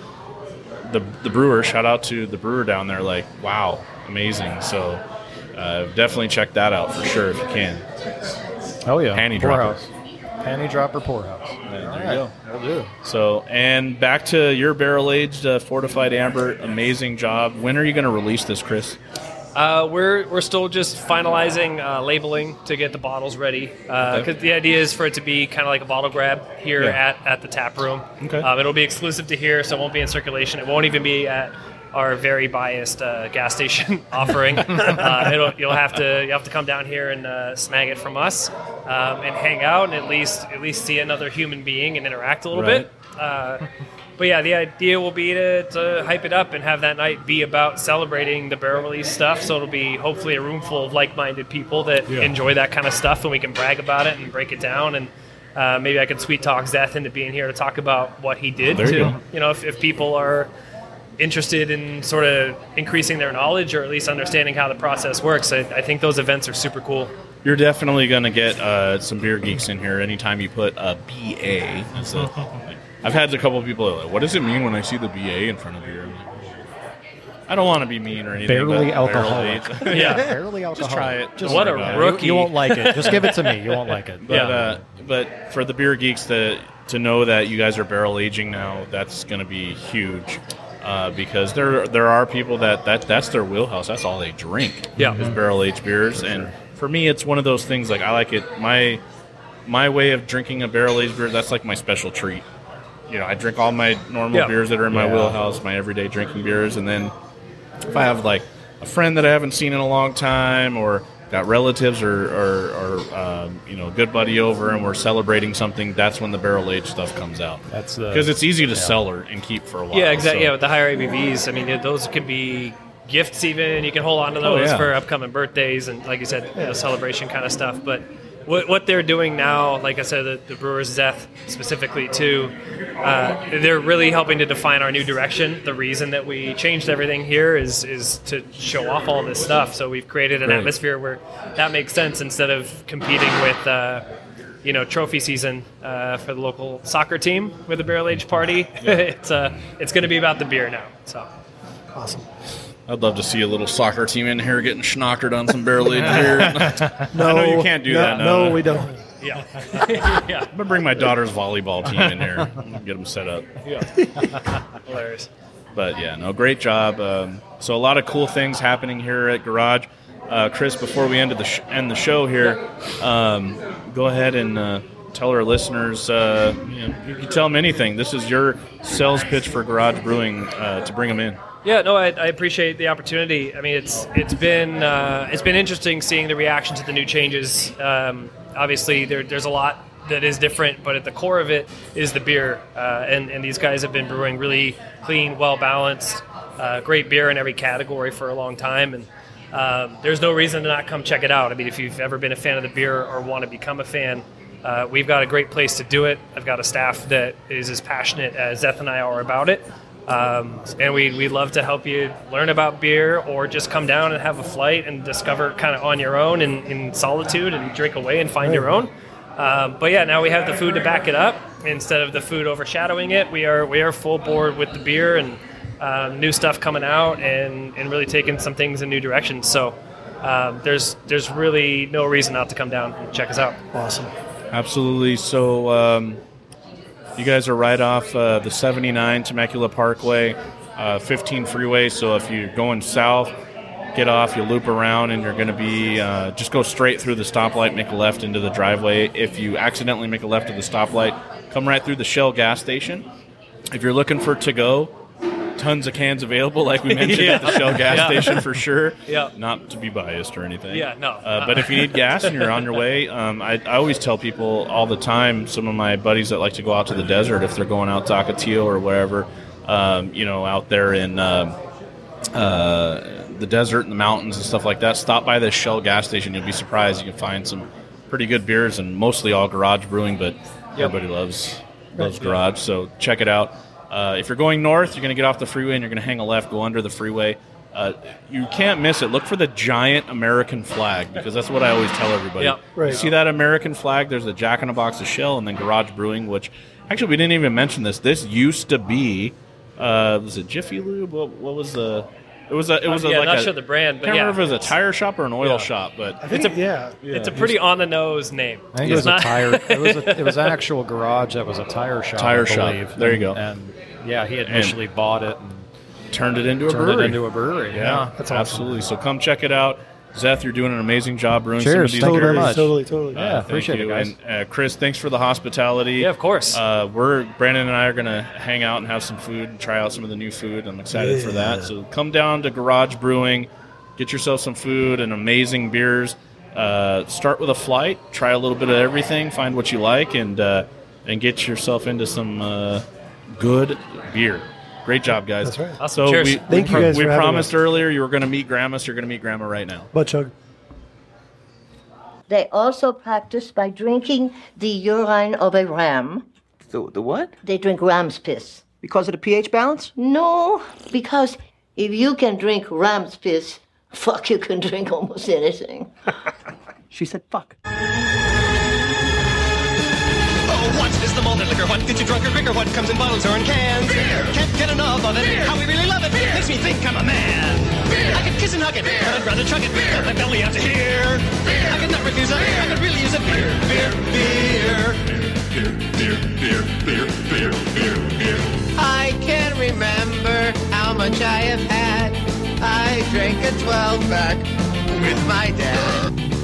the the brewer. Shout out to the brewer down there. Like, wow, amazing. So uh, definitely check that out for sure if you can. Oh yeah. Panty dropper. Poorhouse. Panty dropper poorhouse. there you All go. That'll do. So, and back to your barrel aged uh, fortified amber. Amazing job. When are you going to release this, Chris? Uh, we're we're still just finalizing uh, labeling to get the bottles ready. Because Okay. the idea is for it to be kind of like a bottle grab here Yeah. at, at the tap room. Okay. Um, it'll be exclusive to here, so it won't be in circulation. It won't even be at our very biased uh, gas station offering. uh, it'll, you'll have to you have to come down here and uh, snag it from us um, and hang out and at least at least see another human being and interact a little Right. bit. Uh, but yeah, the idea will be to, to hype it up and have that night be about celebrating the barrel release stuff. So it'll be hopefully a room full of like-minded people that enjoy that kind of stuff, and we can brag about it and break it down. And uh, maybe I can sweet talk Zeth into being here to talk about what he did. There you you know, if, if people are interested in sort of increasing their knowledge or at least understanding how the process works, I, I think those events are super cool. You're definitely going to get uh, some beer geeks in here anytime you put a BA. That's a, I've had a couple of people are like, what does it mean when I see the BA in front of you? I'm like, I don't want to be mean or anything. Barely but alcoholic. aged- Yeah. Barely alcohol. Just try it. Don't What a about it. rookie. You, you won't like it. Just give it to me. You won't like it. But Yeah. uh, but for the beer geeks to to know that you guys are barrel aging now, that's going to be huge. Uh, because there there are people that, that that's their wheelhouse. That's all they drink. Yeah. is barrel aged beers. And for me, it's one of those things. Like I like it. My my way of drinking a barrel aged beer. That's like my special treat. You know, I drink all my normal Yeah. beers that are in my Yeah. wheelhouse, my everyday drinking beers, and then if I have like a friend that I haven't seen in a long time, or got relatives or, or, or um, you know, a good buddy over, and we're celebrating something, that's when the barrel aged stuff comes out. That's Because it's easy to sell or and keep for a while. Yeah, exactly. so- Yeah, with the higher ABVs, I mean, those can be gifts even. You can hold on to Oh, those yeah. for upcoming birthdays and, like you said, you know, celebration kind of stuff. But what, what they're doing now, like I said, the, the Brewers Zeth specifically too, uh, they're really helping to define our new direction. The reason that we changed everything here is is to show off all this stuff. So we've created an Great. atmosphere where that makes sense instead of competing with. Uh, you know, trophy season uh, for the local soccer team with a barrel age party. it's uh, it's going to be about the beer now. So Awesome. I'd love to see a little soccer team in here getting schnockered on some barrel aged beer. No, I know you can't do no, that, no, No, we don't. yeah, yeah, I'm gonna bring my daughter's volleyball team in here. and Get them set up. Yeah, hilarious. But yeah, no, great job. Um, so a lot of cool things happening here at Garage. Uh, Chris, before we end the sh- end the show here, um, go ahead and uh, tell our listeners. Uh, you, know, you can tell them anything. This is your sales pitch for Garage Brewing uh, to bring them in. Yeah, no, I, I appreciate the opportunity. I mean, it's it's been uh, it's been interesting seeing the reaction to the new changes. Um, obviously, there, there's a lot that is different, but at the core of it is the beer, uh, and and these guys have been brewing really clean, well balanced, uh, great beer in every category for a long time, and um, there's no reason to not come check it out. I mean, if you've ever been a fan of the beer or want to become a fan. Uh, we've got a great place to do it. I've got a staff that is as passionate as Zeth and I are about it. Um, and we, we'd love to help you learn about beer or just come down and have a flight and discover kind of on your own in, in solitude and drink away and find your own. Um, but yeah, now we have the food to back it up. Instead of the food overshadowing it, we are we are full board with the beer and um, new stuff coming out and, and really taking some things in new directions. So um, there's there's really no reason not to come down and check us out. Awesome. Absolutely. So, um, you guys are right off uh, the 79 Temecula Parkway, uh, 15 freeway. So, if you're going south, get off, you loop around, and you're going to be uh, just go straight through the stoplight, make a left into the driveway. If you accidentally make a left at the stoplight, come right through the Shell gas station. If you're looking for to go, tons of cans available, like we mentioned at the Shell gas Yeah. station for sure. Yeah. Not to be biased or anything. Yeah, no. Uh, but if you need gas and you're on your way, um, I, I always tell people all the time. Some of my buddies that like to go out to the desert, if they're going out to Ocotillo or wherever, um, you know, out there in uh, uh, the desert and the mountains and stuff like that, stop by this Shell gas station. You'll be surprised. You can find some pretty good beers and mostly all garage brewing, but everybody loves loves garage. So check it out. Uh, if you're going north, you're going to get off the freeway and you're going to hang a left, go under the freeway. Uh, you can't miss it. Look for the giant American flag because that's what I always tell everybody. Yep. Right. You see that American flag? There's a Jack in a Box of Shell and then Garage Brewing, which actually we didn't even mention this. This used to be, uh, was it Jiffy Lube? What, what was the? It was a. It was a, yeah, like not a, sure the brand, but I can't yeah, remember if it was a tire shop or an oil Yeah. shop, but I think, It's a- yeah. it's a pretty on the nose name. I think it was not- a tire. It was a, it was an actual garage that was a tire shop. Tire I shop. believe. There you go. And yeah, he had initially bought it and turned it into a turned brewery. it into a brewery. yeah, Yeah. That's awesome. absolutely. So come check it out. Zeth, you're doing an amazing job brewing some of these Thank you very beers. much. Totally, totally. Uh, Yeah, thank appreciate it, you. guys. And uh, Chris, thanks for the hospitality. Yeah, of course. Uh, we're Brandon and I are gonna hang out and have some food and try out some of the new food. I'm excited for that. So come down to Garage Brewing, get yourself some food and amazing beers. Uh, start with a flight, try a little bit of everything, find what you like, and uh, and get yourself into some uh, good beer. Great job, guys. That's right. Awesome. So Cheers. we, Thank we, you guys we for promised us. earlier you were going to meet Grandma, so you're going to meet Grandma right now. Butt chug. They also practice by drinking the urine of a ram. The, the what? They drink ram's piss. Because of the pH balance? No, because if you can drink ram's piss, fuck, you can drink almost anything. She said fuck. The liquor. What gets you drunker, quicker? What comes in bottles or in cans? Beer. Can't get enough of it. How we really love it. Beer. Makes me think I'm a man. Beer. I could kiss and hug it, but I'd rather chug it. Cut my belly out to here. Beer. I could not refuse it. Beer. I could really use it. Beer, beer, beer. I can't remember how much I have had. I drank a 12 pack with my dad.